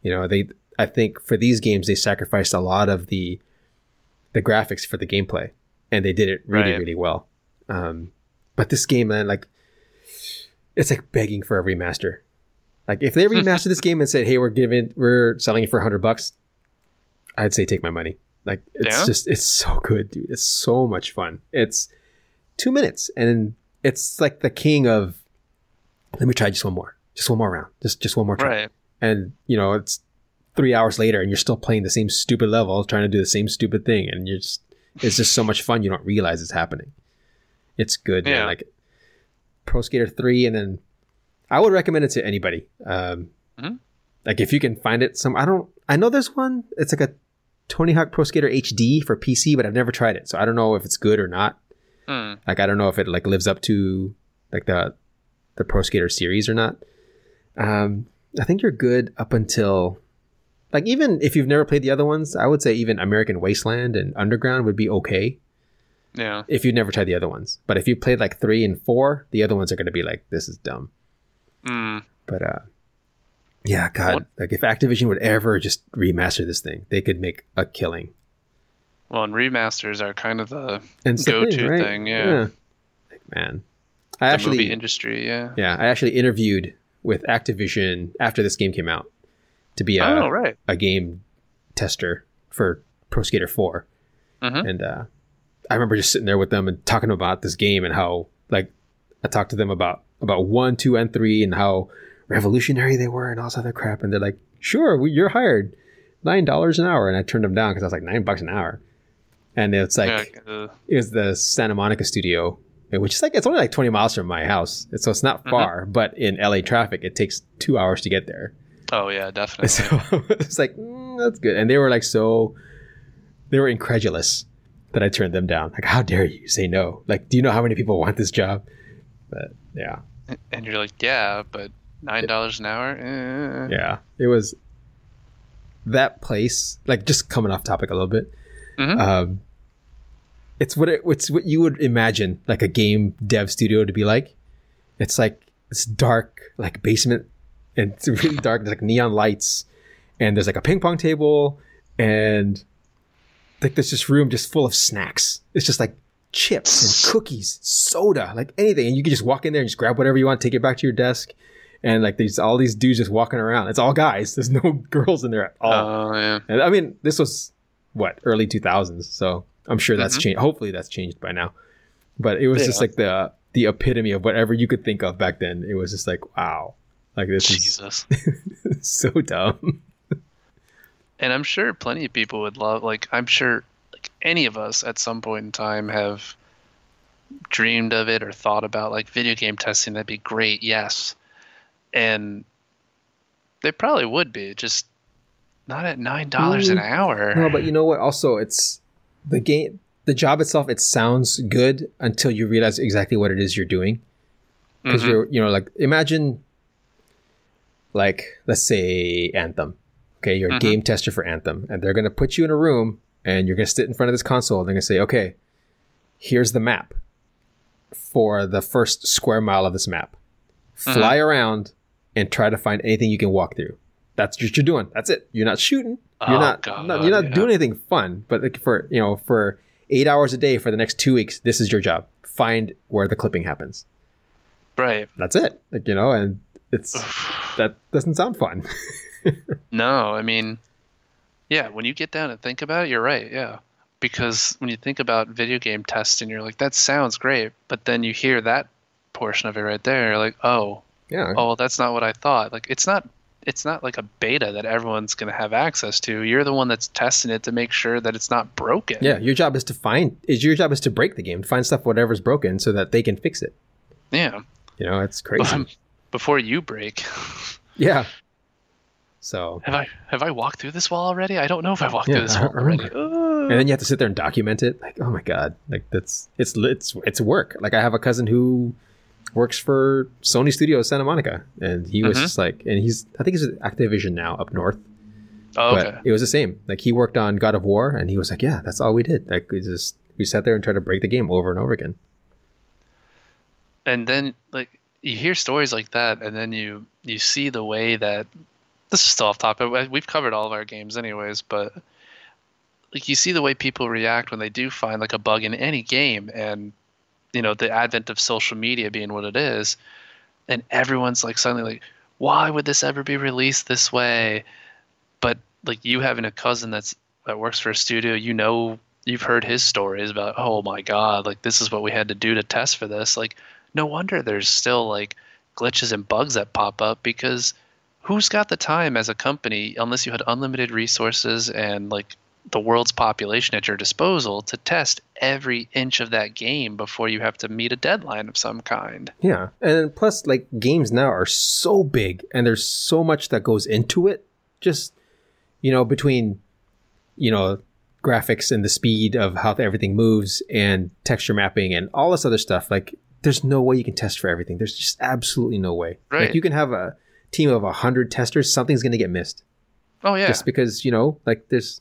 You know, they. I think for these games they sacrificed a lot of the the graphics for the gameplay, and they did it really, Right. really well. Um, but this game, man, like it's like begging for a remaster. Like if they [laughs] remastered this game and said, "Hey, we're giving, we're selling it for hundred bucks," I'd say take my money. Like it's Yeah? just, it's so good, dude. It's so much fun. It's two minutes, and it's like the king of. Let me try just one more, just one more round, just just one more try Right. and you know it's three hours later and you're still playing the same stupid level trying to do the same stupid thing and you're just it's just so much fun. You don't realize it's happening. It's good man. Like pro skater 3 and then i would recommend it to anybody. Um Mhm. like if you can find it some i don't i know there's one it's like a tony hawk pro skater hd for pc but i've never tried it. So i don't know if it's good or not. Hmm. like I don't know if it like lives up to like the the Pro Skater series or not. Um, I think you're good up until like even if you've never played the other ones, I would say even American Wasteland and Underground would be okay Yeah. if you've never tried the other ones. But if you played like three and four, the other ones are going to be like this is dumb. Hmm. But uh, yeah, God, What- like if Activision would ever just remaster this thing, they could make a killing. Well, and remasters are kind of the go-to thing, yeah. Like man, I the actually movie industry. Yeah. Yeah, I actually interviewed with Activision after this game came out to be a, oh right. a game tester for Pro Skater 4. Mhm. And uh, I remember just sitting there with them and talking about this game and how, like, I talked to them about, about 1, 2, and 3 and how revolutionary they were and all this other crap. And they're like, sure, we, you're hired. $9 an hour. And I turned them down because I was like, 9 bucks an hour. And it's like, yeah, uh, it was the Santa Monica studio, which is like it's only like 20 miles from my house, so it's not far. But in LA traffic, it takes two hours to get there. Oh yeah, definitely. [laughs] So it's like mm, that's good, and they were like so, they were incredulous that I turned them down. Like, how dare you say no? Like, do you know how many people want this job? But yeah, and you're like, yeah, but nine dollars an hour. Eh. yeah, it was that place. Like, just coming off topic a little bit. Mhm. Um, it's what it, it's what you would imagine like a game dev studio to be like. It's like it's dark, like basement, and it's really dark. There's like neon lights, and there's like a ping pong table, and like there's this room just full of snacks. It's just like chips and [laughs] cookies, soda, like anything, and you can just walk in there and just grab whatever you want, take it back to your desk. And like these, all these dudes just walking around. It's all guys. There's no [laughs] girls in there at all. Oh yeah. And I mean, this was what early 2000s, so I'm sure that's Mhm. changed. Hopefully, that's changed by now. But it was just like the the epitome of whatever you could think of back then. It was just like, wow, like this Jesus. is [laughs] so dumb. and I'm sure plenty of people would love. Like I'm sure, like any of us at some point in time have dreamed of it or thought about like video game testing. That'd be great. Yes, and they probably would be. Just not at nine dollars an Mm. hour. No, but you know what? Also, it's the game. The job itself, it sounds good until you realize exactly what it is you're doing. Because Mhm. you're, you know, like imagine, like let's say Anthem. Okay, you're a Mhm. game tester for Anthem, and they're gonna put you in a room, and you're gonna sit in front of this console. And they're gonna say, okay, here's the map for the first square mile of this map. Fly around and try to find anything you can walk through. That's what you're doing. That's it. You're not shooting. You're Oh, not, God, not- you're not yeah. doing anything fun. But like for you know for eight hours a day for the next two weeks, this is your job. Find where the clipping happens. right. That's it. Like you know, and it's that doesn't sound fun. [laughs] No, I mean, yeah, when you get down and think about it, you're right. Yeah. Because when you think about video game testing, you're like, that sounds great. But then you hear that portion of it right there, you're like, oh, yeah. oh, well, that's not what I thought. Like, it's not it's not like a beta that everyone's going to have access to. You're the one that's testing it to make sure that it's not broken. Yeah, your job is to find is your job is to break the game, find stuff whatever's broken so that they can fix it. Yeah. You know, it's crazy. [laughs] Um, Before you break. yeah. So have I have I walked through this wall already? I don't know if I walked Yeah, through this wall already. and then you have to sit there and document it. Like, oh my god, like that's it's it's it's work. Like I have a cousin who works for Sony Studios Santa Monica, and he was Mhm. just like, and he's I think he's at Activision now up north. Oh, okay. But it was the same. Like he worked on God of War, and he was like, yeah, that's all we did. Like we just we sat there and tried to break the game over and over again. and then like you hear stories like that and then you you see the way that this is still off topic we- we've covered all of our games anyways but like you see the way people react when they do find like a bug in any game and you know the advent of social media being what it is and everyone's like suddenly like why would this ever be released this way? But like you having a cousin that's that works for a studio you know you've heard his stories about oh my god like this is what we had to do to test for this like no wonder there's still like glitches and bugs that pop up because who's got the time as a company unless you had unlimited resources and like the world's population at your disposal to test every inch of that game before you have to meet a deadline of some kind Yeah, and plus, like games now are so big, and there's so much that goes into it. Just you know, between you know graphics and the speed of how everything moves, and texture mapping, and all this other stuff. Like, there's no way you can test for everything. There's just absolutely no way. Like, Right. you can have a team of a hundred testers, something's going to get missed. oh yeah just because you know like there's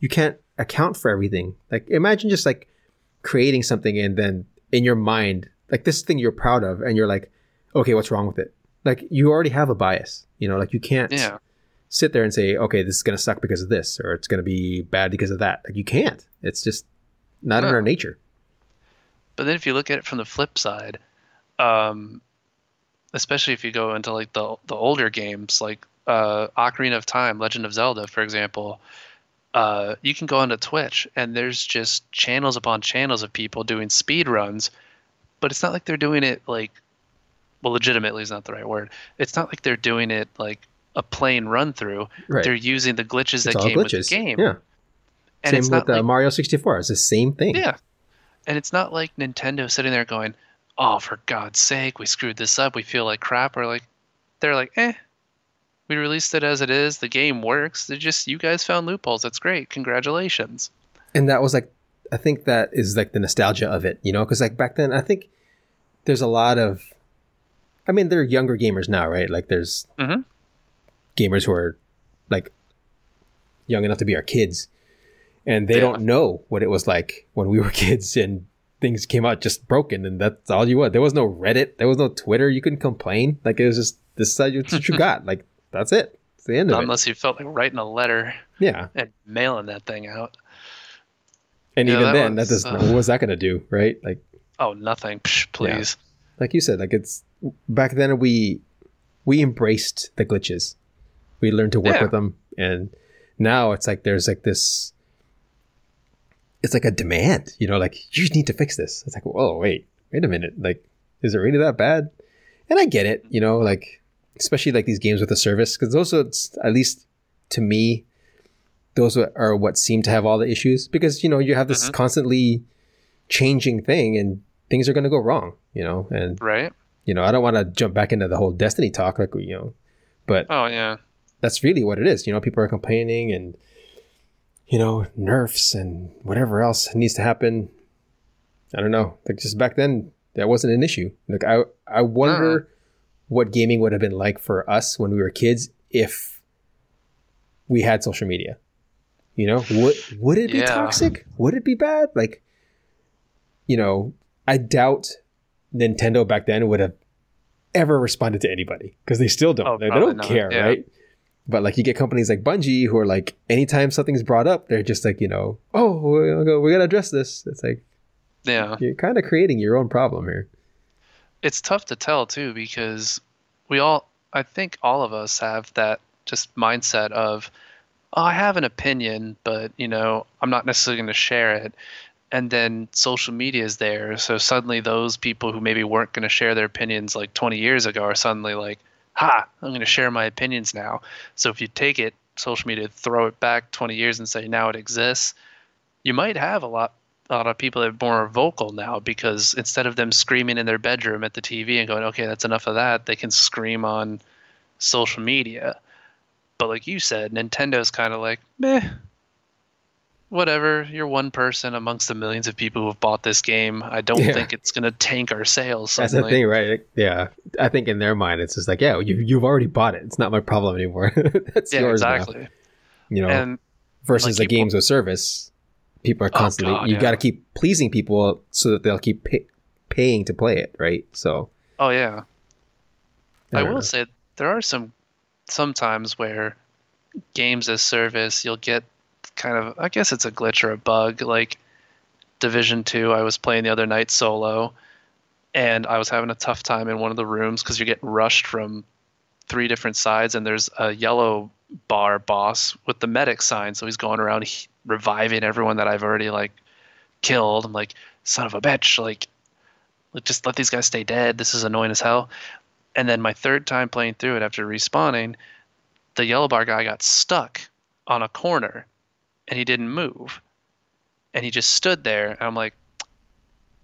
you can't account for everything like imagine just like creating something and then in your mind like this thing you're proud of and you're like okay what's wrong with it like you already have a bias you know like you can't yeah sit there and say okay this is going to suck because of this or it's going to be bad because of that like you can't it's just not in our nature But then if you look at it from the flip side, um, especially if you go into like the the older games like uh, Ocarina of Time, Legend of Zelda, for example, uh, you can go onto Twitch and there's just channels upon channels of people doing speed runs, but it's not like they're doing it like, well, legitimately is not the right word. It's not like they're doing it like a plain run through. right They're using the glitches it's that came with glitches the game. yeah and same it's with not uh, like mario 64 it's the same thing yeah. And it's not like Nintendo sitting there going, "Oh, for God's sake, we screwed this up. We feel like crap." Or like, they're like, "Eh, we released it as it is. The game works. They're just you guys found loopholes. That's great. Congratulations." and that was like i think that is like the nostalgia of it you know because like back then i think there's a lot of i mean they're younger gamers now right like there's Mhm. gamers who are like young enough to be our kids and they Yeah. don't know what it was like when we [laughs] were kids and things came out just broken and that's all you want there was no reddit there was no twitter you couldn't complain like it was just this is what you [laughs] got like that's it it's the end of it unless you felt like writing a letter yeah and mailing that thing out. and Yeah, even that then that does uh, what was that going to do right like Oh, nothing. Psh, please. like you said, like it's back then we we embraced the glitches. We learned to work Yeah. with them, and now it's like there's like this. It's like a demand, you know, like you need to fix this. It's like, oh wait, wait a minute, like is it really that bad? And I get it, you know, like especially like these games with a service because those are at least to me, those are- what seem to have all the issues because you know you have this Mhm. constantly changing thing and things are going to go wrong, you know, and Right? you know, I don't want to jump back into the whole Destiny talk, like you know, but Oh yeah. that's really what it is. You know, people are complaining and you know nerfs and whatever else needs to happen. I don't know. Like just back then, that wasn't an issue. Like I, I wonder what gaming would have been like for us when we were kids if we had social media. You know, would would it be Yeah. toxic? Would it be bad? Like, you know, I doubt Nintendo back then would have ever responded to anybody because they still don't. Oh, they, they don't not, care, yeah. right? But like you get companies like Bungie who are like, anytime something's brought up, they're just like, you know, oh, we we gotta address this. It's like Yeah. you're kind of creating your own problem here. it's tough to tell too because we all i think all of us have that just mindset of oh, i have an opinion but you know i'm not necessarily going to share it and then social media is there so suddenly those people who maybe weren't going to share their opinions like 20 years ago are suddenly like ha, I'm going to share my opinions now. So if you take it, social media, throw it back 20 years and say now it exists, you might have a lot a lot of people that are more vocal now because instead of them screaming in their bedroom at the TV and going, okay, that's enough of that, they can scream on social media. But like you said, Nintendo's kind of like, meh, whatever. You're one person amongst the millions of people who have bought this game. I don't Yeah. think it's going to tank our sales. That's the thing, right? Yeah, I think in their mind, it's just like, yeah, you you've already bought it. It's not my problem anymore. [laughs] That's Yeah, yours exactly. now. You know, And versus like the games with service, people are Oh, constantly. God, you yeah. got to keep pleasing people so that they'll keep pay, paying to play it, right? So oh yeah, I, don't will know. say there are some sometimes where games as service you'll get kind of I guess it's a glitch or a bug. Like Division 2 I was playing the other night solo and I was having a tough time in one of the rooms cuz you're getting rushed from three different sides and there's a yellow bar boss with the medic sign so he's going around he- reviving everyone that I've already like killed. I'm like son of a bitch like, just let these guys stay dead. This is annoying as hell. And then my third time playing through it after respawning, the yellow bar guy got stuck on a corner and he didn't move. And he just stood there. And I'm like,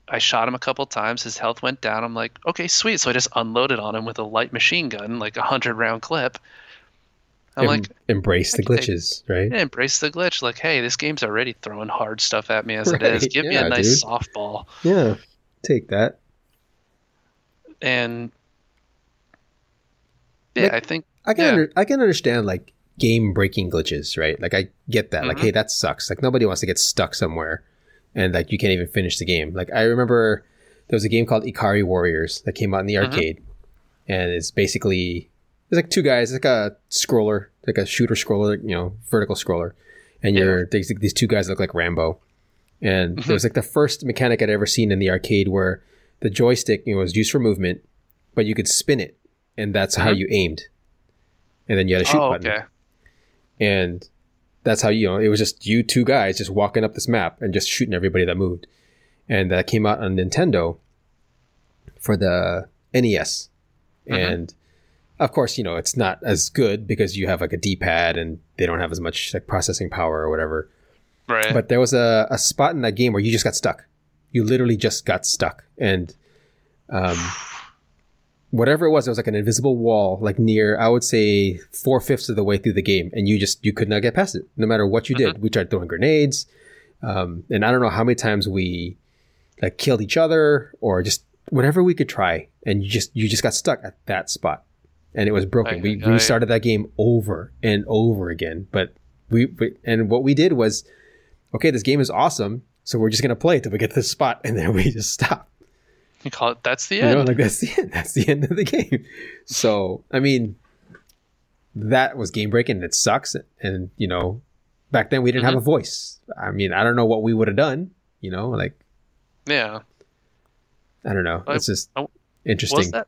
I shot him a couple times. His health went down. I'm like, okay, sweet. So I just unloaded on him with a light machine gun, like a hundred round clip. I'm Em- like, embrace the take- glitches, right? yeah, embrace the glitch. Like, hey, this game's already throwing hard stuff at me as it is. Right, Give me a nice dude. softball. Yeah, take that. And yeah, Like- I think I can Yeah. under, I can understand like game breaking glitches, right? Like I get that. Like, Mhm. hey, that sucks. Like nobody wants to get stuck somewhere, and like you can't even finish the game. Like I remember there was a game called Ikari Warriors that came out in the Mhm. arcade, and it's basically it's like two guys, it's like a scroller, like a shooter scroller, you know, vertical scroller, and you're there's these two guys look like Rambo, and Mm-hmm. it was like the first mechanic I'd ever seen in the arcade where the joystick you know, was used for movement, but you could spin it, and that's how Mhm. you aimed, and then you had a shoot oh, button okay. And that's how you know it was just you two guys just walking up this map and just shooting everybody that moved. And that came out on nintendo for the nes Mhm. and of course you know it's not as good because you have like a d-pad and they don't have as much like processing power or whatever. Right. but there was a, a spot in that game where you just got stuck. You literally just got stuck. And um, [sighs] [sighs] whatever it was it was like an invisible wall like near i would say four-fifths of the way through the game and you just you could not get past it no matter what you did. We tried throwing grenades um, and i don't know how many times we like killed each other or just whatever we could try and you just you just got stuck at that spot and it was broken. Aye, we aye. restarted that game over and over again but we, we and what we did was okay this game is awesome so we're just gonna play it till we get to this spot and then [laughs] we just stop you call it that's the you end. know, like that's the end. That's the end of the game. So, I mean, that was game breaking and it sucks. And, you know, back then we didn't have Mm-hmm. a voice. I mean, I don't know what we would have done, you know, like, yeah. I don't know. I- It's just I- interesting. Was that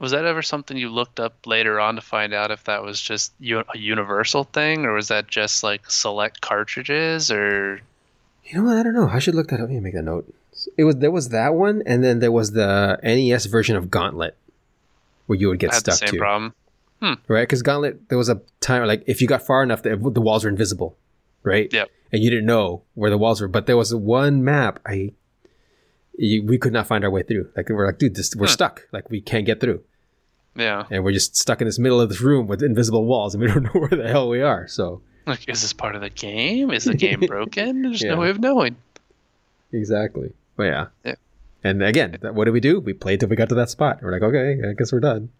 was that ever something you looked up later on to find out if that was just a universal thing, or was that just like select cartridges, or You know what? I don't know. I should look that up. Let me make a note. It was, there was that one. And then there was the NES version of Gauntlet where you would get the stuck same too. problem? Hmm. right? Because Gauntlet, there was a time like if you got far enough, the, the walls were invisible, right? Yep. And you didn't know where the walls were, but there was one map I you, we could not find our way through. Like we're like, dude, this, we're Huh. stuck. Like we can't get through, Yeah. and we're just stuck in this middle of this room with invisible walls, and we [laughs] don't know where the hell we are. So Like, is this part of the game? Is the game [laughs] broken? There's Yeah. no way of knowing. exactly, but yeah. Yeah. And again, what did we do? We played till we got to that spot. We're like, okay, I guess we're done.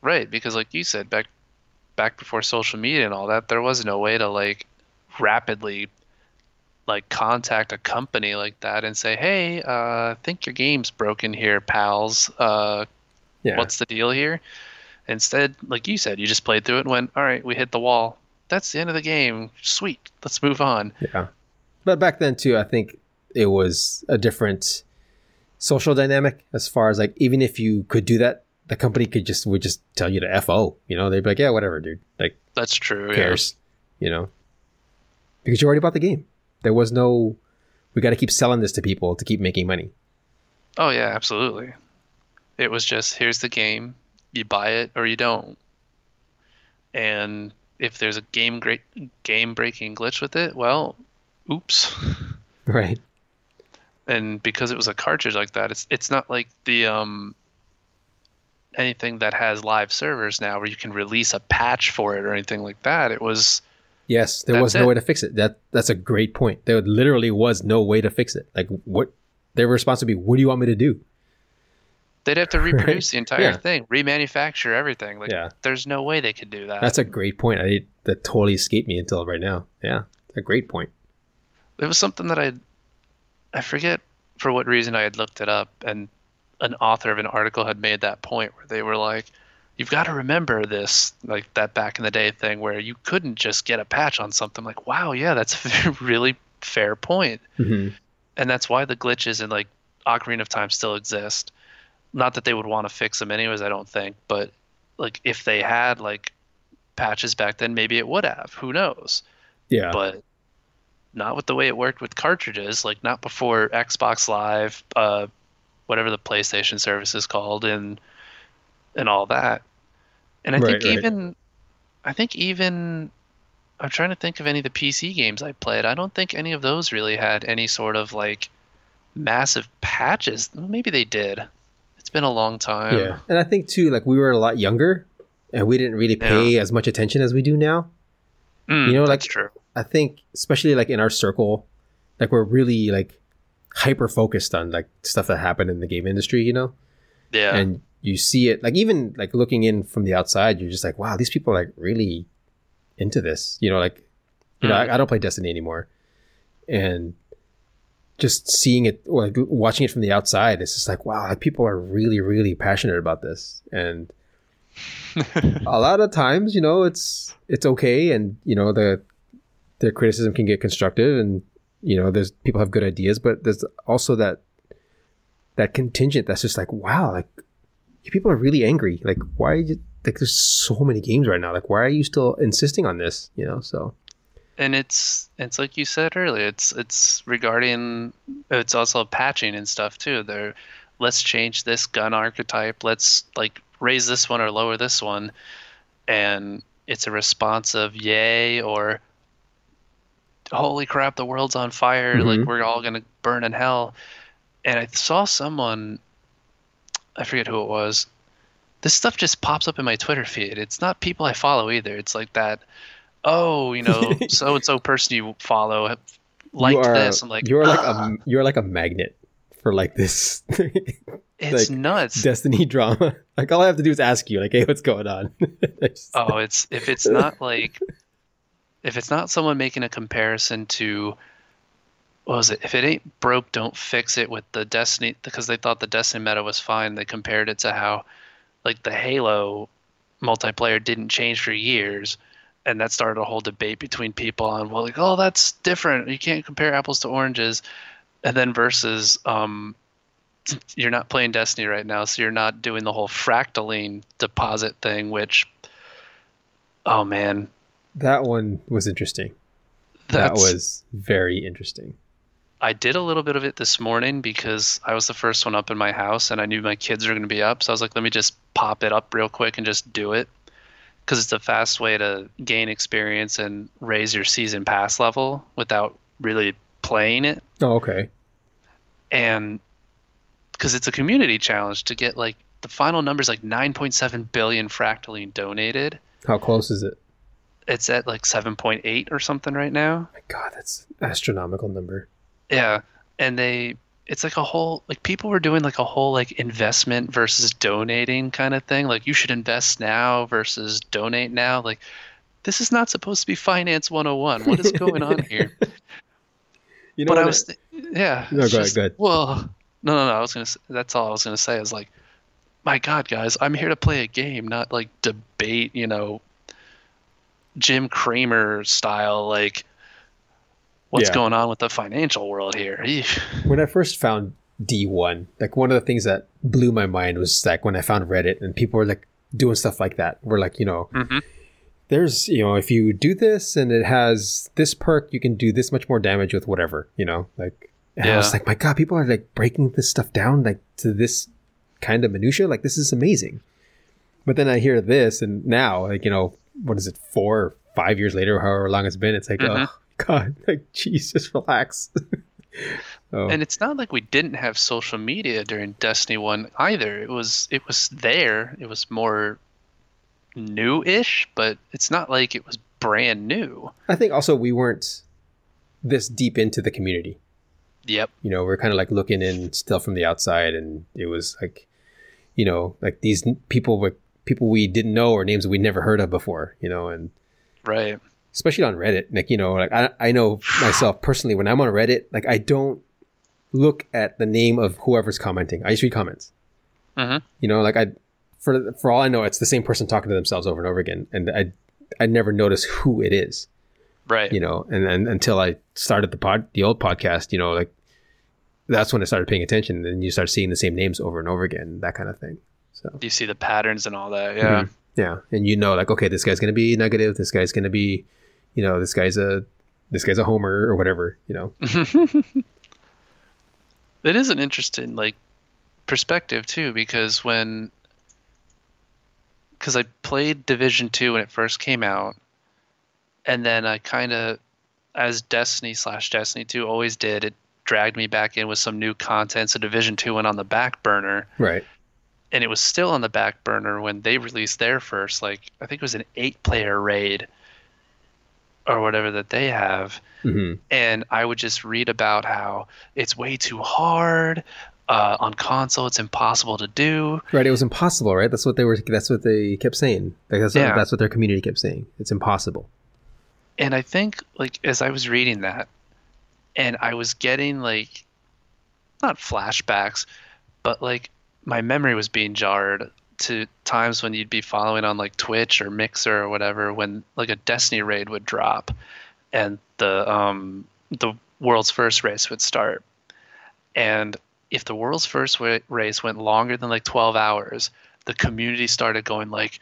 Right, because like you said, back back before social media and all that, there was no way to like rapidly like contact a company like that and say, "Hey, uh, I think your game's broken here, pals. Uh, Yeah. what's the deal here?" Instead, like you said, you just played through it and went, "All right, we hit the wall. That's the end of the game. Sweet, let's move on." Yeah. But back then too, I think it was a different social dynamic as far as like even if you could do that, the company could just would just tell you to FO. You know, they'd be like, Yeah, whatever, dude. Like That's true. who yeah. cares? You know? Because you already bought the game. There was no we gotta keep selling this to people to keep making money. Oh yeah, absolutely. It was just here's the game. you buy it or you don't. And if there's a game great game breaking glitch with it, well, oops. [laughs] Right. And because it was a cartridge like that, it's it's not like the um anything that has live servers now where you can release a patch for it or anything like that. It was Yes, there was no it. way to fix it. That that's a great point. There literally was no way to fix it. Like what their response would be, "What do you want me to do?" they'd have to [laughs] reproduce the entire Yeah. thing, remanufacture everything. Like Yeah. there's no way they could do that. That's a great point. I that totally escaped me until right now. Yeah, a great point. it was something that I I forget for what reason I had looked it up and an author of an article had made that point where they were like you've got to remember this like that back in the day thing where you couldn't just get a patch on something like wow yeah that's [laughs] a really fair point. Hmm and that's why the glitches in like Ocarina of Time still exist. Not that they would want to fix them anyways I don't think but like if they had like patches back then maybe it would have. Who knows? Yeah, but not with the way it worked with cartridges like not before xbox live uh whatever the playstation service is called and and all that. And i Right, think right. even i think even i'm trying to think of any of the pc games i played. I don't think any of those really had any sort of like massive patches. Maybe they did. It's been a long time. Yeah. And I think too, like we were a lot younger, and we didn't really pay as much attention as we do now. Mm, You know, like- that's true I think, especially like in our circle, like we're really like hyper focused on like stuff that happened in the game industry. You know, yeah and you see it like even like looking in from the outside you're just like wow these people are like really into this you know like you know Mm. I, I don't play destiny anymore and just seeing it like watching it from the outside it's just like wow like people are really really passionate about this and [laughs] a lot of times you know it's it's okay and you know the their criticism can get constructive and you know there's people have good ideas but there's also that that contingent that's just like wow like people are really angry. Like why you like there's so many games right now. Like why are you still insisting on this? You know so. And it's it's like you said earlier it's it's regarding it's also patching and stuff too. They're let's change this gun archetype. Let's like raise this one or lower this one. And it's a response of yay or holy crap the world's on fire Mhm. like we're all gonna burn in hell. And i saw someone i forget who it was. This stuff just pops up in my twitter feed. It's not people i follow either. It's like that oh you know so and so person you follow liked you are, this. I'm like you're like "Ah, a [gasps] you're like a magnet for like this. [laughs] It's like, nuts. destiny drama. Like all i have to do is ask you like hey what's going on? [laughs] Just- oh it's if it's not like if it's not someone making a comparison to what was it? If it ain't broke don't fix it with the destiny because they thought the destiny meta was fine. They compared it to how like the halo multiplayer didn't change for years and that started a whole debate between people on well like oh that's different. You can't compare apples to oranges. And then versus um [laughs] you're not playing destiny right now so you're not doing the whole fractaline deposit thing which oh man that one was interesting that was very interesting I did a little bit of it this morning because I was the first one up in my house and I knew my kids were going to be up. So I was like, let me just pop it up real quick and just do it. Because it's a fast way to gain experience and raise your season pass level without really playing it. oh okay And because it's a community challenge to get like the final number is like 9.7 billion fractaline donated. how close is it It's at like 7.8 or something right now. my god that's astronomical number Yeah, and they it's like a whole like people were doing like a whole like investment versus donating kind of thing. Like you should invest now versus donate now. Like this is not supposed to be finance 101. What is going on here? [laughs] you know but I was th- yeah. No, go ahead, just- go ahead. Well, no, no, no. I was gonna. s- That's all I was gonna say. Is like, my God, guys, I'm here to play a game, not like debate. You know, Jim Cramer style. Like, what's Yeah. going on with the financial world here? Eesh. [laughs] when I first found D1, like one of the things that blew my mind was like when I found Reddit and people were like doing stuff like that. We're like, you know, Mhm. there's, you know, if you do this and it has this perk, you can do this much more damage with whatever, you know, like, and I was like, my God, people are like breaking this stuff down like to this kind of minutia. Like, this is amazing. But then I hear this, and now, like you know, what is it, four or five years later, however long it's been, it's like, Mhm. oh [laughs] god, like jeez, just relax. [laughs] oh, And it's not like we didn't have social media during Destiny 1 either. It was it was there. It was more new-ish, but it's not like it was brand new. I think also we weren't this deep into the community. Yep. You know, we're kind of like looking in still from the outside, and it was like, you know, like these people were people we didn't know or names that we'd never heard of before. You know, and Right. especially on Reddit. Like, you know, like I, I know myself personally, when I'm on Reddit, like I don't look at the name of whoever's commenting. I just read comments. Mhm. You know, like I, for for all I know, it's the same person talking to themselves over and over again, and I, I never notice who it is. Right. You know, and and until I started the pod, the old podcast, you know, like that's when I started paying attention, and you start seeing the same names over and over again, that kind of thing. So You see the patterns and all that. Yeah. Mhm. Yeah, and you know, like, okay, this guy's gonna be negative. This guy's gonna be, you know, this guy's a, this guy's a homer or whatever. You know. [laughs] it is an interesting like perspective too because when because i played division 2 when it first came out and then i kind of as destiny slash destiny 2 always did it dragged me back in with some new content so division 2 went on the back burner Right. And it was still on the back burner when they released their first like i think it was an eight player raid or whatever that they have hmm and I would just read about how it's way too hard uh, on console. It's impossible to do. Right. It was impossible. Right. That's what they were. That's what they kept saying. Like that's what, Yeah. that's what their community kept saying. It's impossible. And I think like as I was reading that, and I was getting like not flashbacks, but like my memory was being jarred to times when you'd be following on like Twitch or Mixer or whatever when like a Destiny raid would drop and the um the world's first race would start. And if the world's first race went longer than like 12 hours, the community started going like,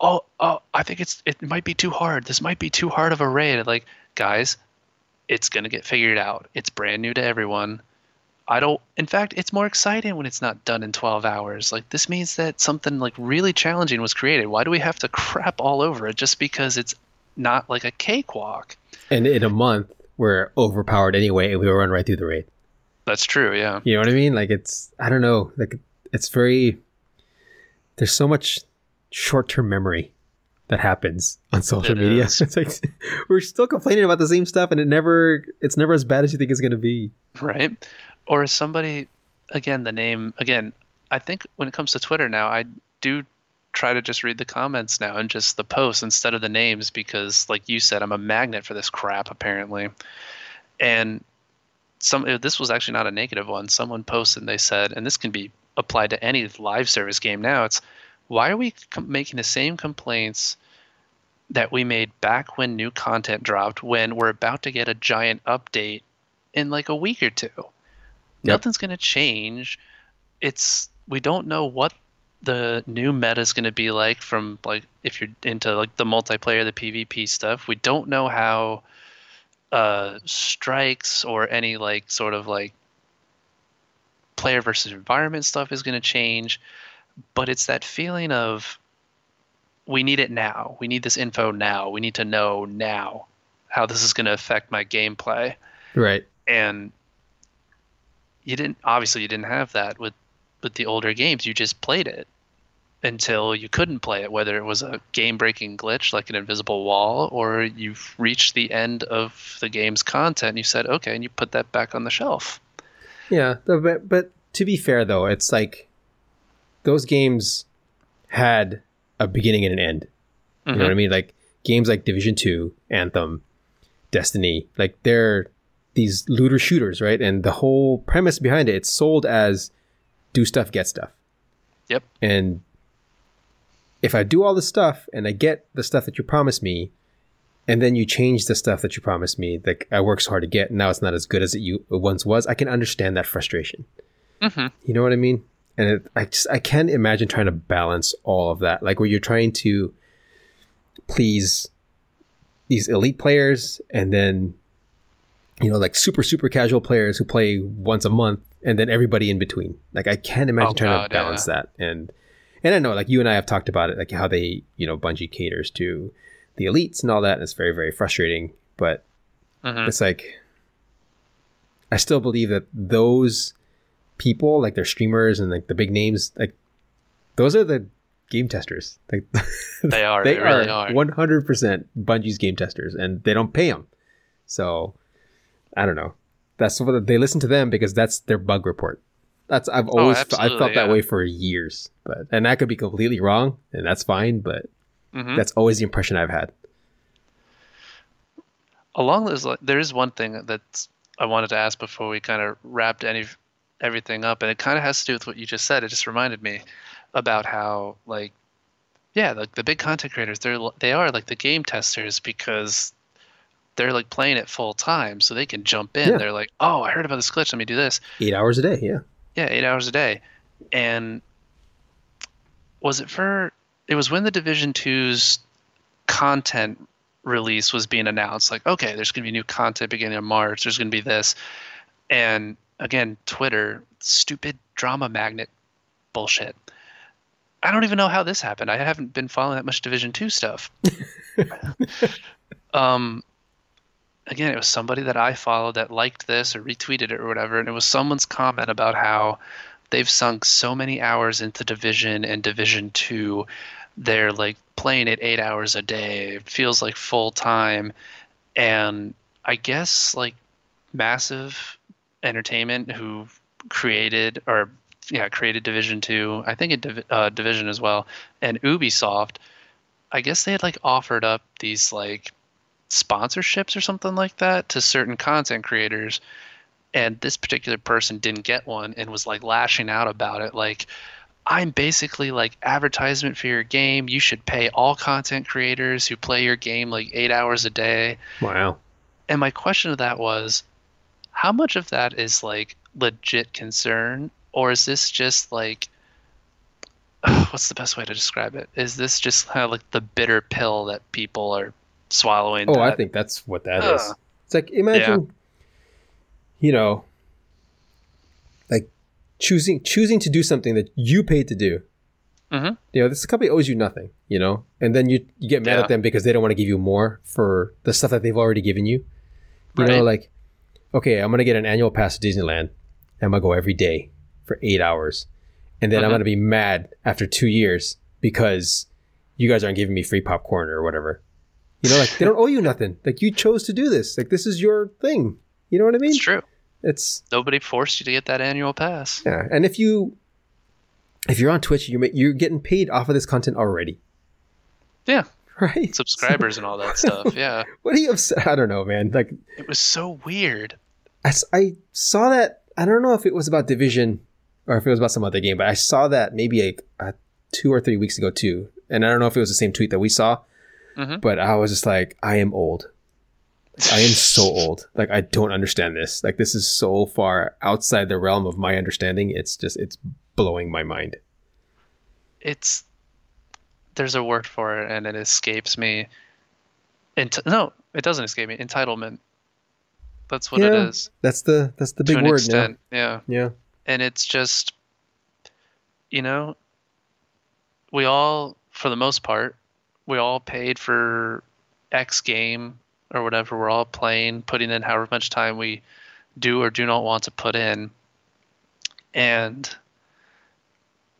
"Oh, oh, I think it's it might be too hard. This might be too hard of a raid." Like, guys, it's going to get figured out. It's brand new to everyone. I don't in fact, it's more exciting when it's not done in 12 hours. Like this means that something like really challenging was created. Why do we have to crap all over it just because it's not like a cakewalk? And in a month, we're overpowered anyway, and we will run right through the raid. That's true, yeah. You know what I mean? Like it's. I don't know. Like it's very. There's so much short-term memory that happens on social It media. is. [laughs] It's like we're still complaining about the same stuff, and it never. It's never as bad as you think it's going to be. right? Or is somebody again the name again? I think when it comes to Twitter now, I do try to just read the comments now and just the posts instead of the names because, like you said, I'm a magnet for this crap apparently. And some eh, this was actually not a negative one. Someone posted and they said, and this can be applied to any live service game now. It's why are we com- making the same complaints that we made back when new content dropped when we're about to get a giant update in like a week or two? Nothing's going to change. It's we don't know what the new meta is going to be like from like if you're into like the multiplayer, the PvP stuff. We don't know how uh strikes or any like sort of like player versus environment stuff is going to change, but it's that feeling of we need it now. We need this info now. We need to know now how this is going to affect my gameplay Right. and you didn't obviously you didn't have that with with the older games you just played it until you couldn't play it whether it was a game breaking glitch like an invisible wall or you've reached the end of the game's content and you said okay and you put that back on the shelf Yeah, but but to be fair though, it's like those games had a beginning and an end. You know what mm-hmm. I mean? Like games like Division Two, Anthem, Destiny, like they're these looter shooters, right? And the whole premise behind it, it's sold as do stuff, get stuff. Yep. And if I do all this stuff and I get the stuff that you promised me, and then you change the stuff that you promised me, like I worked so hard to get, and now it's not as good as it, you, it once was, I can understand that frustration. Mhm. You know what I mean? And it, I just I can't imagine trying to balance all of that, like where you're trying to please these elite players, and then you know like super super casual players who play once a month, and then everybody in between. Like I can't imagine Oh, trying God, to balance that, and And I know, like you and I have talked about it, like how they, you know, Bungie caters to the elites and all that. And it's very, very frustrating. But Mhm. it's like, I still believe that those people, like their streamers and like the big names, like those are the game testers. Like [laughs] They are. they They, really are are. one hundred percent Bungie's game testers, and they don't pay them. So I don't know. That's what they listen to them because that's their bug report. That's I've always I've Oh, absolutely, felt that way for years, but and I could be completely wrong, and that's fine. But Mhm. that's always the impression I've had. along those there is one thing that i wanted to ask before we kind of wrapped any everything up and it kind of has to do with what you just said it just reminded me about how like yeah like the big content creators they're they are like the game testers because they're like playing it full time so they can jump in Yeah. they're like oh i heard about this glitch let me do this Eight hours a day, yeah. yeah, eight hours a day. And was it for? It was when the Division 2's content release was being announced. Like, okay, there's going to be new content beginning of March. There's going to be this, and again, Twitter, stupid drama magnet bullshit. I don't even know how this happened. I haven't been following that much Division 2 stuff. [laughs] um, again, it was somebody that I followed that liked this or retweeted it or whatever, and it was someone's comment about how they've sunk so many hours into Division and Division Two. They're like playing it eight hours a day. It feels like full time, and I guess like massive entertainment who created or yeah created Division Two. I think it uh, Division as well, and Ubisoft. I guess they had like offered up these like sponsorships or something like that to certain content creators. And this particular person didn't get one and was like lashing out about it like i'm basically like advertisement for your game. You should pay all content creators who play your game like eight hours a day. Wow. and my question to that was how much of that is like legit concern? Or is this just like [sighs] what's the best way to describe it? Is this just kind of like the bitter pill that people are swallowing Oh, I think that's what that is. Ugh. It's like imagine, you know, like choosing choosing to do something that you paid to do. Mhm. You know, this company owes you nothing. You know, and then you you get mad Yeah. at them because they don't want to give you more for the stuff that they've already given you. You know, like, okay, I'm gonna get an annual pass to Disneyland. I'm gonna go every day for eight hours, and then I'm Mhm. gonna be mad after two years because you guys aren't giving me free popcorn or whatever. You know, like they don't owe you nothing. Like you chose to do this. Like this is your thing. You know what I mean? it's true It's nobody forced you to get that annual pass yeah. And if you if you're on Twitch, you're you're getting paid off of this content already, yeah [laughs] right? subscribers and all that [laughs] stuff yeah What are you upset? I don't know, man. Like it was so weird I, I saw that. I don't know if it was about Division or if it was about some other game, but I saw that maybe like uh, two or three weeks ago too. And I don't know if it was the same tweet that we saw, Mhm. but I was just like, I am old. I am so [laughs] old. Like I don't understand this. Like this is so far outside the realm of my understanding. It's just it's blowing my mind. it's there's a word for it and it escapes me Ent- no it doesn't escape me entitlement that's what it Yeah, is That's the that's the to big an word extent yeah. Yeah. and it's just you know we all for the most part we all paid for x game or whatever we're all playing putting in however much time we do or do not want to put in. And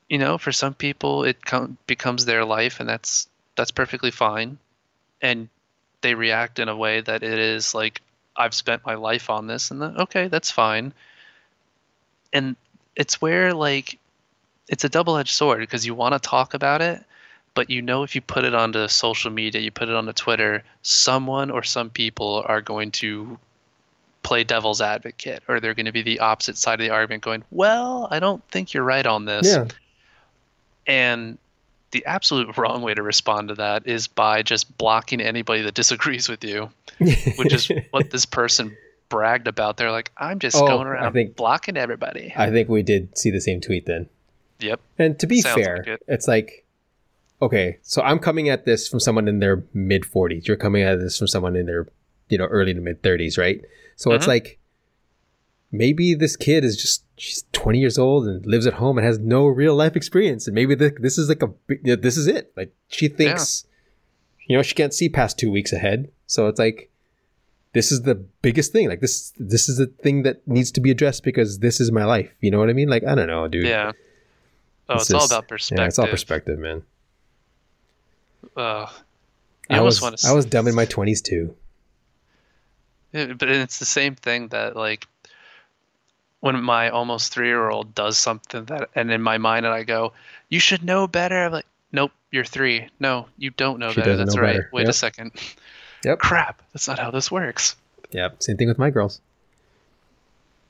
you know for some people it com- becomes their life and that's that's perfectly fine. And they react in a way that it is like i've spent my life on this and then okay that's fine. And it's where like it's a double-edged sword because you want to talk about it but you know if you put it onto social media you put it onto twitter someone or some people are going to play devil's advocate or they're going to be the opposite side of the argument going well i don't think you're right on this Yeah. and the absolute [laughs] wrong way to respond to that is by just blocking anybody that disagrees with you which is [laughs] what this person bragged about they're like i'm just Oh, going I around think- blocking everybody I think we did see the same tweet then. yep And to be Sounds fair, like it. it's like, okay, so I'm coming at this from someone in their mid 40s. You're coming at this from someone in their, you know, early to mid 30s, right? So it's Mhm. like, maybe this kid is just she's 20 years old and lives at home and has no real life experience and maybe the, this is like a this is it like she thinks you know she can't see past two weeks ahead so it's like this is the biggest thing like this this is the thing that needs to be addressed because this is my life you know what i mean like i don't know dude Yeah. Oh, it's, It's all about perspective. yeah it's all perspective man Uh, i was want to. i was dumb in my 20s too but it's the same thing that like when my almost three year old does something that and in my mind and I go, You should know better. I'm like, Nope, you're three. No, you don't know She better. That's know right. better. Wait a second. Yep. Crap. That's not how this works. yeah same thing with my girls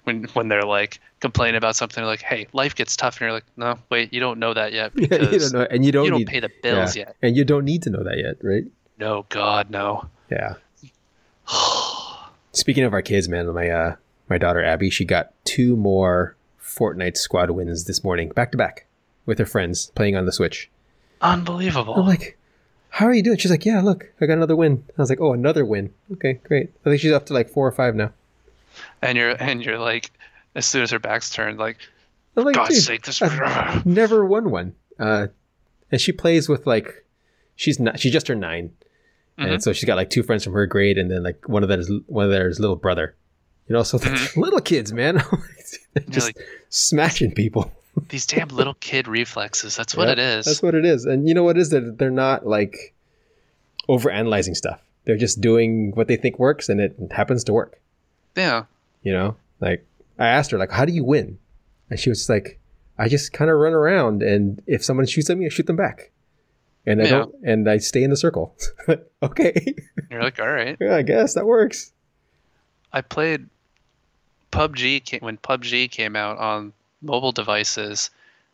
When when they're like complaining about something like, Hey, life gets tough and you're like, No, wait, you don't know that yet [laughs] yeah, you don't know and you don't, you don't need, pay the bills yeah, yet. and you don't need to know that yet right No, God, no. Yeah. [sighs] Speaking of our kids, man, my uh my daughter Abby, she got two more Fortnite squad wins this morning, back to back, with her friends playing on the Switch. Unbelievable. I'm like, "How are you doing?" She's like, "Yeah, look, I got another win." I was like, "Oh, another win. Okay, great." I think she's up to like four or five now. And you're and you're like as soon as her back's turned, like, like, God's "Dude, sake, this I've [laughs] never won one." Uh, and she plays with like, she's not. She just her 9 Mhm. and so she's got like two friends from her grade, and then like one of them's one of theirs little brother. You know, so they're [laughs] little kids, man, [laughs] just like- smashing people. these damn little kid reflexes. That's what Yep, it is. That's what it is. And you know what it is that they're not like over analyzing stuff. They're just doing what they think works, and it happens to work. Yeah. You know, like I asked her, like, how do you win? And she was like, I just kind of run around, and if someone shoots at me, I shoot them back, and I Yeah. don't, and I stay in the circle. [laughs] okay, You're like, all right. yeah, I guess that works. I played PUBG when PUBG came out on mobile devices,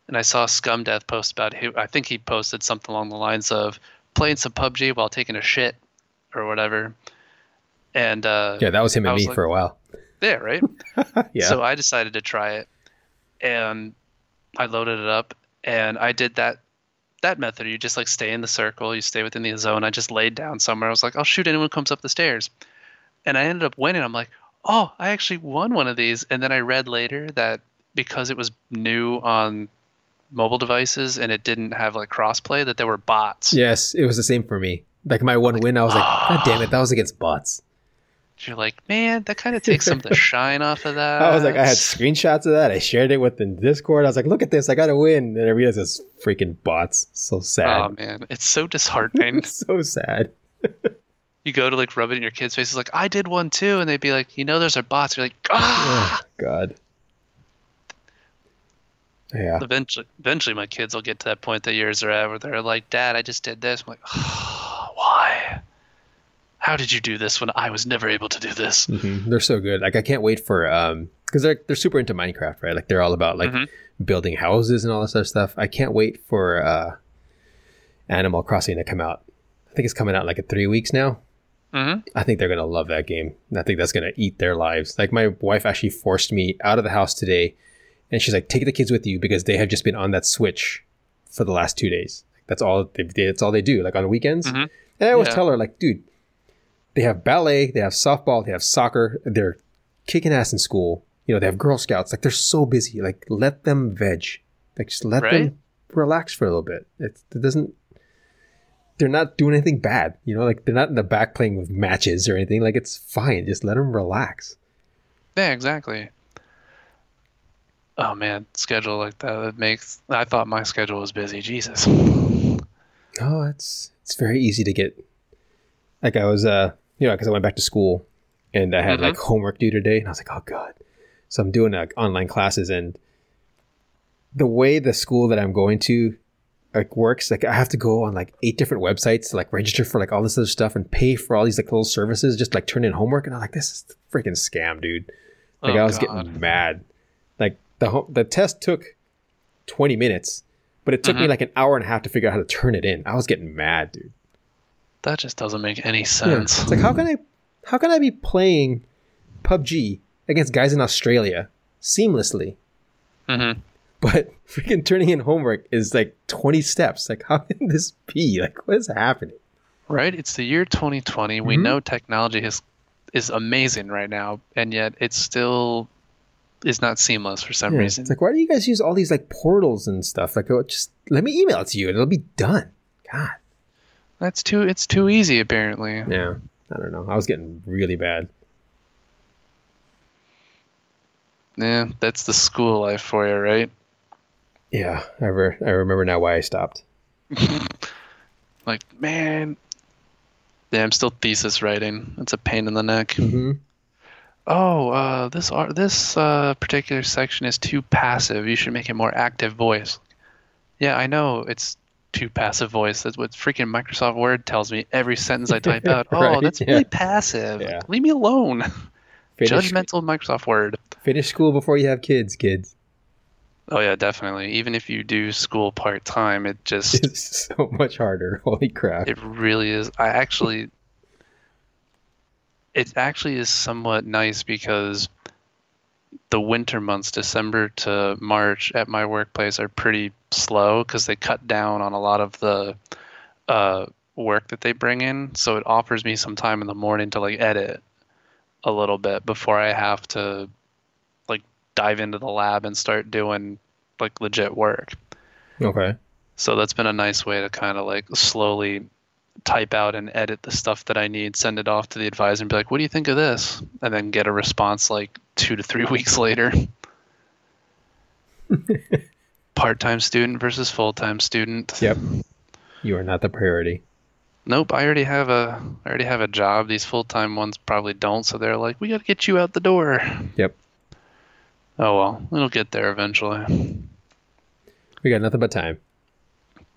and I saw Scum Death post about who I think he posted something along the lines of playing some PUBG while taking a shit or whatever. And uh, Yeah, that was him and was me like- for a while. yeah, right. [laughs] Yeah, So I decided to try it, and I loaded it up, and I did that that method. You just like stay in the circle, you stay within the zone. I just laid down somewhere. I was like, I'll shoot anyone who comes up the stairs, and I ended up winning. I'm like, oh, I actually won one of these. And then I read later that because it was new on mobile devices and it didn't have like crossplay, that there were bots. yes, it was the same for me. Like my one win, I was like, [gasps] God damn it, that was against bots. You're like, man, that kind of takes some of the [laughs] shine off of that. I was like, I had screenshots of that. I shared it with the Discord. I was like, look at this, I got to win. And I realized it's freaking bots. So sad. Oh man, it's so disheartening. [laughs] so sad. you go to like rub it in your kid's faces, like I did one too, and they'd be like, you know, those are bots. You're like, [sighs] ah. Oh, God. Yeah. Eventually, eventually, my kids will get to that point that yours are at, where they're like, Dad, I just did this. I'm like, oh, [sighs] why? How did you do this when I was never able to do this? hmm They're so good. Like I can't wait for um because they're they're super into Minecraft, right? Like they're all about like Mhm. building houses and all this other stuff. I can't wait for uh Animal Crossing to come out. I think it's coming out like in three weeks now. hmm I think they're gonna love that game. I think that's gonna eat their lives. Like my wife actually forced me out of the house today, and she's like, "Take the kids with you because they have just been on that Switch for the last two days. That's all. They, that's all they do. Like on the weekends." Mhm. And I always Yeah. tell her, like, dude, they have ballet, they have softball, they have soccer. They're kicking ass in school. You know, they have Girl Scouts. Like they're so busy. Like let them veg. Like just let Right. them relax for a little bit. It, it doesn't. They're not doing anything bad. You know, like they're not in the back playing with matches or anything. Like it's fine. Just let them relax. Yeah, exactly. Oh man, schedule like that. It makes. I thought my schedule was busy. Jesus. Oh, it's it's very easy to get. Like I was, uh, you know, because I went back to school, and I had Mhm. like homework due today, and I was like, oh god. So I'm doing like online classes, and the way the school that I'm going to like works, like I have to go on like eight different websites to like register for like all this other stuff and pay for all these like little services, just like turn in homework, and I'm like, this is a freaking scam, dude. Like Oh, I was God. getting mad. Like the ho- the test took 20 minutes, but it took me Mhm. like an hour and a half to figure out how to turn it in. I was getting mad, dude. That just doesn't make any Yeah. sense. It's like how can I how can I be playing PUBG against guys in Australia seamlessly, hmm but [laughs] freaking turning in homework is like 20 steps. Like how can [laughs] this be? Like what is happening? Right? It's the year 2020. We Mhm. know technology is is amazing right now, and yet it's still is not seamless for some Yeah, reason. It's like, why do you guys use all these like portals and stuff? Like, oh, just let me email it to you and it'll be done. God. That's too it's too easy apparently. Yeah. I don't know. I was getting really bad. Yeah, that's the school life for you, right? Yeah. I, re- I remember now why I stopped. [laughs] Like, man. Yeah, I'm still thesis writing. It's a pain in the neck. Mm-hmm. Oh, uh, this this uh, particular section is too passive. You should make it more active voice. Yeah, I know it's too passive voice. That's what freaking Microsoft Word tells me every sentence I type [laughs] out. Oh, Right, that's yeah. really passive. Yeah. Leave me alone. Finish, [laughs] Judgmental Microsoft Word. finish school before you have kids, kids. Oh yeah, definitely. Even if you do school part time, it just [laughs] It's so much harder. Holy crap. It really is. I actually, it actually is somewhat nice because the winter months, December to March, at my workplace are pretty slow because they cut down on a lot of the uh, work that they bring in. So it offers me some time in the morning to like edit a little bit before I have to like dive into the lab and start doing like legit work. Okay. So that's been a nice way to kind of like slowly type out and edit the stuff that I need, send it off to the advisor and be like, what do you think of this? And then get a response like two to three [laughs] weeks later. [laughs] Part time student versus full time student. Yep. You are not the priority. Nope, I already have a I already have a job. These full time ones probably don't, so they're like, We gotta get you out the door. Yep. Oh well, it'll get there eventually. We got nothing but time.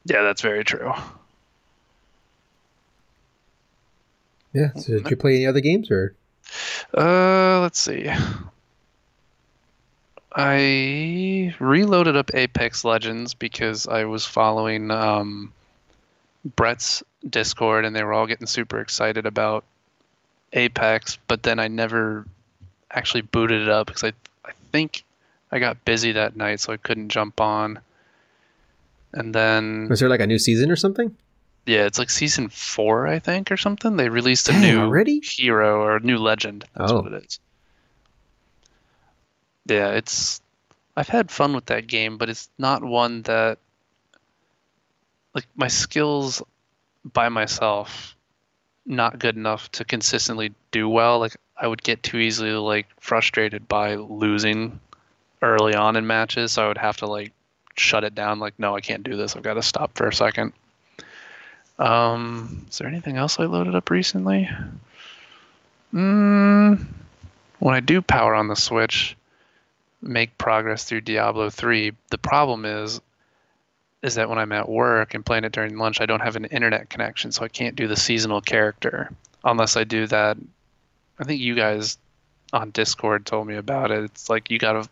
Yeah, that's very true. Yeah. So did you play any other games or? Uh, let's see. I reloaded up Apex Legends because I was following um, Brett's Discord and they were all getting super excited about Apex, but then I never actually booted it up because I, I think I got busy that night, so I couldn't jump on. And then, Was there like a new season or something? Yeah, it's like season four, I think, or something. They released a Dang, new already? hero or a new legend. That's Oh. what it is. Yeah, it's. I've had fun with that game, but it's not one that. Like, my skills by myself, not good enough to consistently do well. Like, I would get too easily, like, frustrated by losing early on in matches, so I would have to, like, shut it down. Like, no, I can't do this. I've got to stop for a second. Um, is there anything else I loaded up recently? Mm, when I do power on the Switch, make progress through Diablo 3, the problem is is that when I'm at work and playing it during lunch, I don't have an internet connection, so I can't do the seasonal character unless I do that. I think you guys on Discord told me about it. It's like you gotta,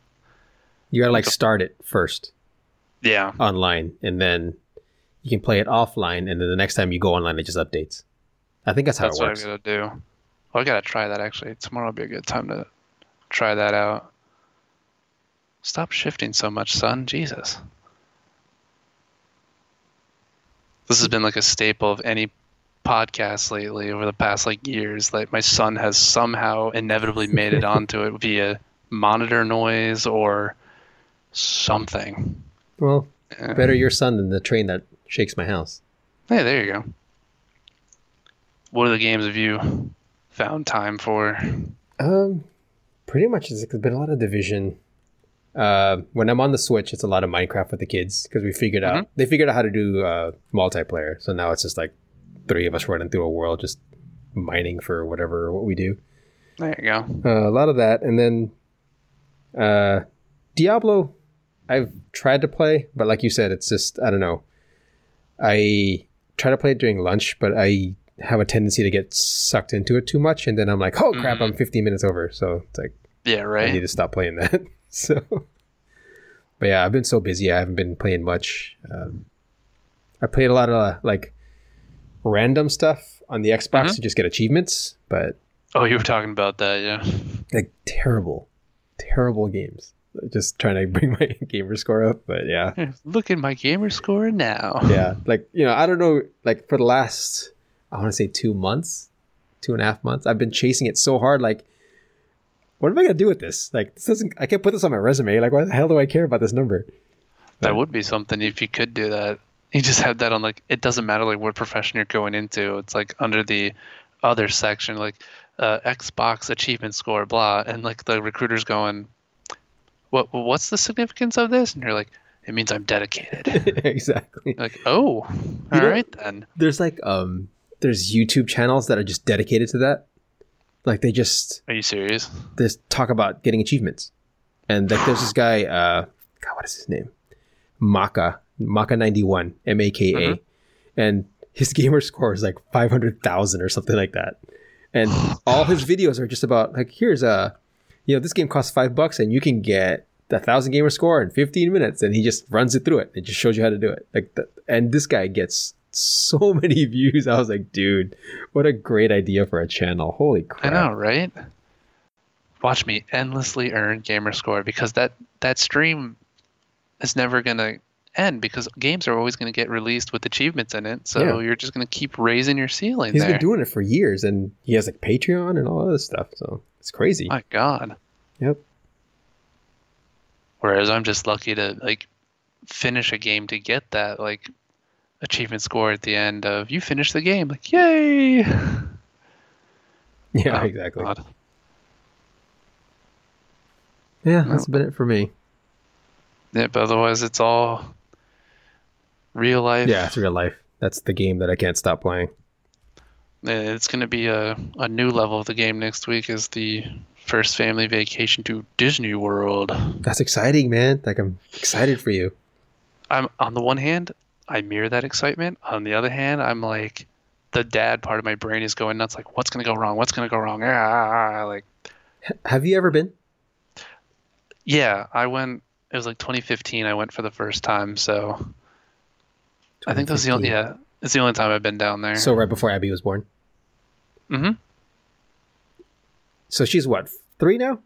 You gotta like start it first yeah, online, and then you can play it offline, and then the next time you go online, it just updates. I think that's how that's it what works. I'm gonna do. Well, I gotta try that actually. Tomorrow will be a good time to try that out. Stop shifting so much, son. Jesus. This has been like a staple of any podcast lately over the past like years. Like my son has somehow inevitably made it [laughs] onto it via monitor noise or something. Well, better your son than the train that shakes my house. Hey, there you go. What other games have you found time for? Um, pretty much it's been a lot of division. Uh, when I'm on the Switch, it's a lot of Minecraft with the kids because we figured out they figured out how to do uh, multiplayer. So now it's just like three of us running through a world, just mining for whatever what we do. There you go. Uh, a lot of that, and then uh, Diablo. I've tried to play, but like you said, it's just I don't know. I try to play it during lunch, but I have a tendency to get sucked into it too much, and then I'm like, oh crap, I'm 15 minutes over. So it's like Yeah, right. I need to stop playing that. [laughs] so, but yeah, I've been so busy. I haven't been playing much. Um, I played a lot of uh, like random stuff on the Xbox Mhm. to just get achievements, but Oh, you were talking about that, yeah. like terrible, terrible games. Just trying to [laughs] bring my gamer score up, but yeah, Look at my gamer score now. [laughs] yeah. Like you know, I don't know. Like for the last, I want to say two months, two and a half months, I've been chasing it so hard. Like what am I gonna do with this? Like, this doesn't. I can't put this on my resume. Like, why the hell do I care about this number? That would be something if you could do that. You just have that on like it doesn't matter like what profession you're going into. It's like under the other section, like uh, Xbox achievement score, blah, and like the recruiter's going, "What? What's the significance of this?" And you're like, "It means I'm dedicated." [laughs] exactly. like, oh, all right know- then. There's like um, there's YouTube channels that are just dedicated to that. Like they just Are you serious? this talk about getting achievements. And like there's this guy, uh God, what is his name? Maka. Maka ninety one. M A K A. Mhm. And his [laughs] gamer score is like five hundred thousand or something like that. And all his [sighs] videos are just about like here's a you know, this game costs five bucks and you can get a thousand gamer score in 15 minutes and he just runs it through it. It just shows you how to do it. Like that and this guy gets so [laughs] many views. I was like, dude, what a great idea for a channel. Holy crap. I know, right? Watch me endlessly earn gamer score because that that stream is never gonna end because games are always gonna get released with achievements in it. So Yeah. you're just gonna keep raising your ceiling He's there. been doing it for years, and he has like Patreon and all this stuff. So it's crazy. My God. Yep. Whereas I'm just lucky to like finish a game to get that like achievement score at the end of you finish the game. Like yay! [laughs] Yeah, Oh, exactly. God. Yeah, that's been it for me. Yeah, but otherwise it's all real life. Yeah, it's real life. That's the game that I can't stop playing. It's going to be a, a new level of the game next week is the first family vacation to Disney World. That's exciting, man. Like I'm excited for you. I'm on the one hand, I mirror that excitement. On the other hand, I'm like the dad part of my brain is going nuts like what's going to go wrong? What's going to go wrong? Ah, ah, ah, ah like have you ever been? yeah, I went it was like 2015 I went for the first time, so I think that was the only yeah, it's the only time I've been down there. So right before Abby was born. Mm-hmm. So she's what three now?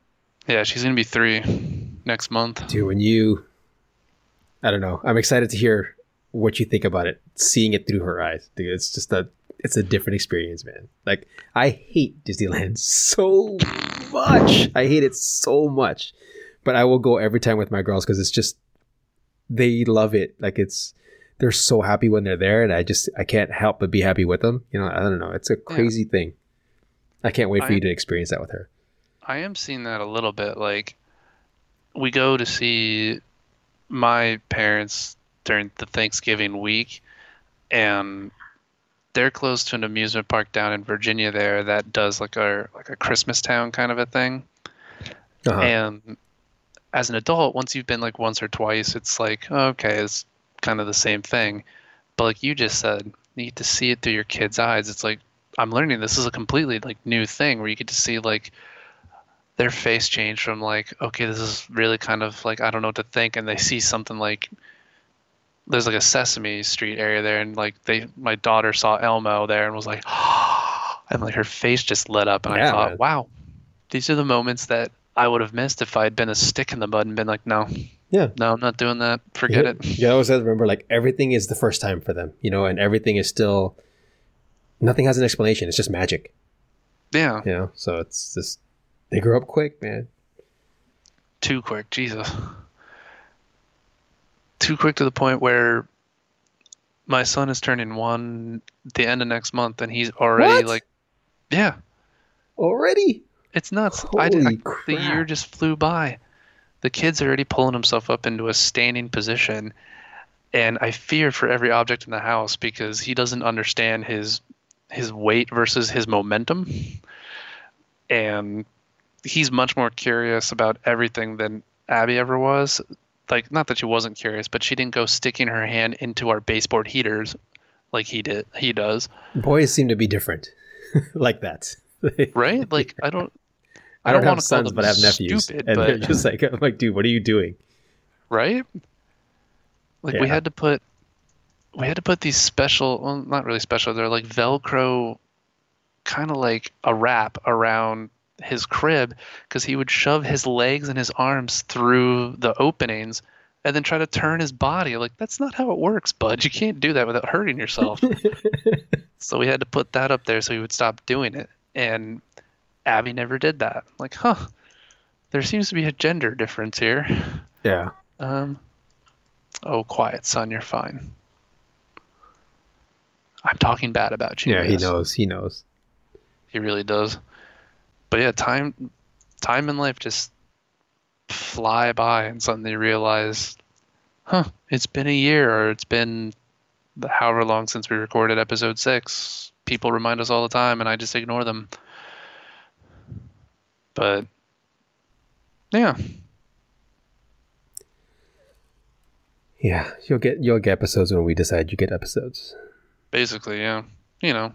Yeah, she's going to be 3 next month. Dude, when you, I don't know. I'm excited to hear what you think about it. Seeing it through her eyes, dude. It's just a, it's a different experience, man. Like I hate Disneyland [laughs] so much. I hate it so much, but I will go every time with my girls because it's just they love it. Like it's they're so happy when they're there, and I just I can't help but be happy with them. You know, I don't know. It's a crazy thing. I can't wait for I- you to experience that with her. I am seeing that a little bit. Like, we go to see my parents during the Thanksgiving week, and they're close to an amusement park down in Virginia there that does like a like a Christmas town kind of a thing. Uh-huh. And as an adult, once you've been like once or twice, it's like okay, it's kind of the same thing. But like you just said, you get to see it through your kids' eyes. It's like I'm learning this is a completely like new thing where you get to see like their face change from like okay, this is really kind of like I don't know what to think, and they see something like there's like a Sesame Street area there, and like they my daughter saw Elmo there and was like, [gasps] and like her face just lit up, and I thought, man. wow, these are the moments that I would have missed if I had been a stick in the mud and been like, no, Yeah. no, I'm not doing that. Forget it. yeah, it. You always have to remember, like everything is the first time for them, you know, and everything is still. Nothing has an explanation. It's just magic, Yeah, you know. So it's just they grow up quick, man. too quick, Jesus. Too quick to the point where my son is turning one the end of next month, and he's already What? like, yeah, Already, it's nuts. I, did- Holy I- the year just flew by. The kid's already pulling himself up into a standing position, and I fear for every object in the house because he doesn't understand his his weight versus his momentum, and he's much more curious about everything than Abby ever was. Like, not that she wasn't curious, but she didn't go sticking her hand into our baseboard heaters like he did. He does, boys seem to be different, [laughs] like that. [laughs] right? Like, I don't. I don't, wanna have sons, but I have nephews, stupid, and they're just like, I'm like, dude, what are you doing? right? Like we had to put we had to put these special well not really special, they're like velcro kind of like a wrap around his crib because he would shove his legs and his arms through the openings and then try to turn his body. Like that's not how it works, bud. You can't do that without hurting yourself. [laughs] so we had to put that up there so he would stop doing it. And Abby never did that. Like, huh. there seems to be a gender difference here. Yeah. Um, oh, quiet, son. You're fine. I'm talking bad about you. Yeah, he knows. He knows. He really does. But yeah, time, time and life just fly by, and suddenly you realize, huh? It's been a year, or it's been however long since we recorded episode six. People remind us all the time, and I just ignore them. But yeah, Yeah, you'll get you'll get episodes when we decide you get episodes. basically, yeah. You know.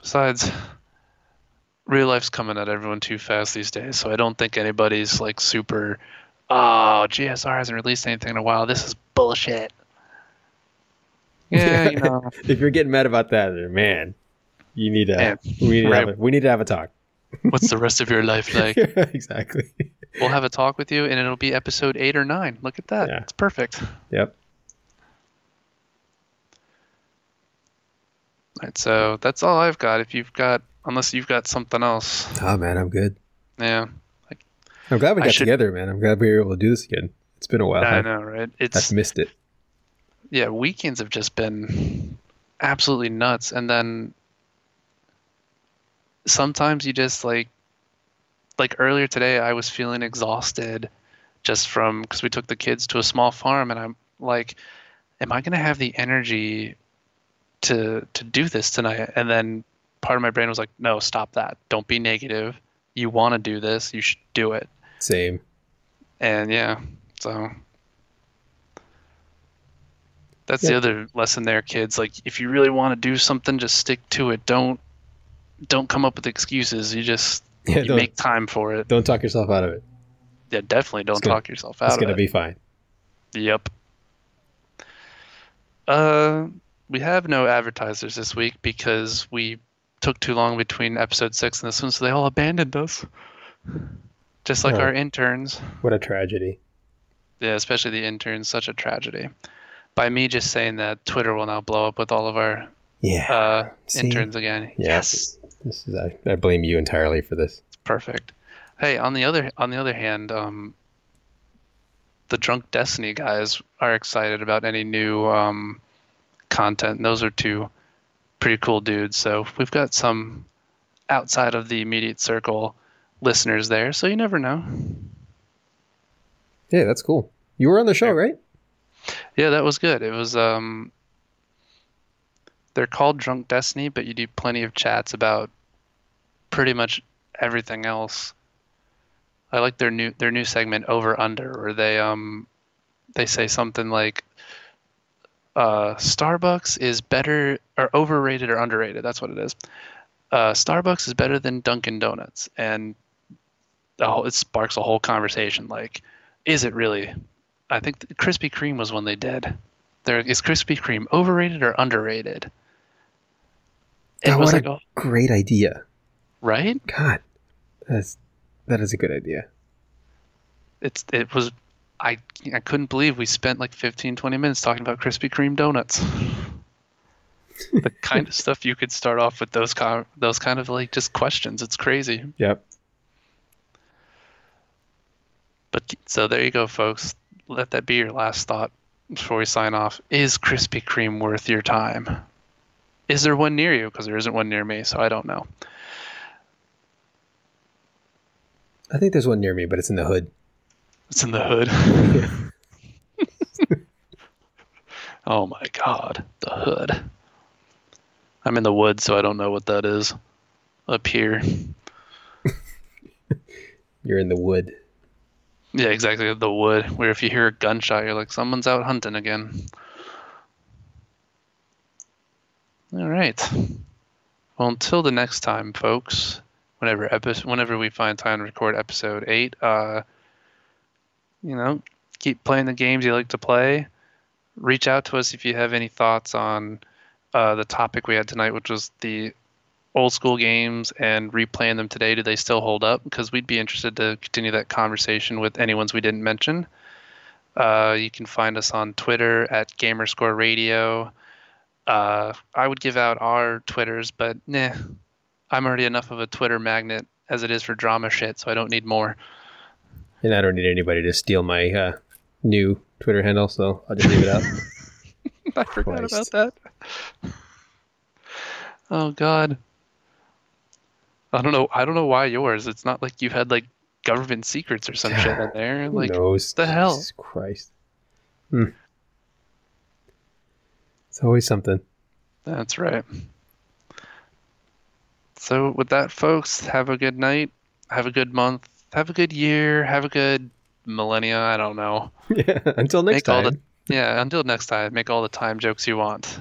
Besides, real life's coming at everyone too fast these days, so I don't think anybody's like super. Oh, GSR hasn't released anything in a while. This is bullshit. [laughs] Yeah, you know. if you're getting mad about that, man, you need to Man, we need to right. have a, we need to have a talk. What's the rest of your life [laughs] like? exactly. We'll have a talk with you, and it'll be episode eight or nine. Look at that. Yeah. It's perfect. Yep. Right, so that's all I've got. If you've got, unless you've got something else, Oh man, I'm good. yeah. I'm glad we got should- together, man. I'm glad we were able to do this again. It's been a while. I I've, know, right? It's I've missed it. yeah. Weekends have just been absolutely nuts, and then sometimes you just like, like earlier today, I was feeling exhausted, just from because we took the kids to a small farm, and I'm like, am I gonna have the energy to to do this tonight? And then part of my brain was like, no, stop that. Don't be negative. You want to do this. You should do it. Same. And yeah, so that's the other lesson there, kids. Like, if you really want to do something, just stick to it. Don't don't come up with excuses. You just [laughs] Yeah, you make time for it. don't talk yourself out of it. Yeah, definitely don't gonna- talk yourself out of it. It's gonna it. be fine. Yep. Uh, we have no advertisers this week because we took too long between episode six and this one, so they all abandoned us. Just like Oh. our interns. What a tragedy. Yeah, especially the interns. Such a tragedy. By me just saying that, Twitter will now blow up with all of our Yeah. uh, See? interns again. Yes, This is I, I blame you entirely for this. perfect. Hey, on the other on the other hand, um, the Drunk Destiny guys are excited about any new um, content. And those are two pretty cool dudes. So we've got some outside of the immediate circle listeners there. So you never know. Yeah, that's cool. You were on the show, right? Yeah, that was good. It was um they're called Drunk Destiny, but you do plenty of chats about pretty much everything else. I like their new their new segment over under where they um they say something like uh Starbucks is better or overrated or underrated. That's what it is. Uh Starbucks is better than Dunkin' Donuts and whole, it sparks a whole conversation like is it really I think Krispy Kreme was one they did. There is Krispy Kreme overrated or underrated? It God, was what like, a great idea. right? God, that's that is a good idea. It's it was. I I couldn't believe we spent like 15, 20 minutes talking about Krispy Kreme donuts. the [laughs] kind of stuff you could start off with those kind those kind of like just questions. It's crazy. Yep. But so there you go, folks. Let that be your last thought before we sign off. Is Krispy Kreme worth your time? Is there one near you? Because there isn't one near me, so I don't know. I think there's one near me, but it's in the hood. It's in the hood. [laughs] oh my god, the hood. I'm in the woods, so I don't know what that is. Up here. [laughs] You're in the wood. Yeah, exactly. The wood, where if you hear a gunshot, you're like, someone's out hunting again. All right. Well, until the next time, folks. Whenever episode, whenever we find time to record episode eight, uh, you know, keep playing the games you like to play. Reach out to us if you have any thoughts on uh, the topic we had tonight, which was the old school games and replaying them today. Do they still hold up? Because we'd be interested to continue that conversation with any ones we didn't mention. Uh, you can find us on Twitter at Gamerscore Radio. Uh, I would give out our Twitters, but nah, I'm already enough of a Twitter magnet as it is for drama shit, so I don't need more. And I don't need anybody to steal my uh, new Twitter handle, so I'll just leave it out. [laughs] I forgot Christ. about that. Oh god. I don't know. I don't know why yours. It's not like you had like government secrets or some shit [sighs] in there. Who Like knows? the hell? Jesus Christ. Hmm. It's always something. that's right. So with that, folks, have a good night. Have a good month. Have a good year. Have a good millennia. I don't know. [laughs] Yeah. Until next Make all time. the yeah. Until next time, make all the time jokes you want.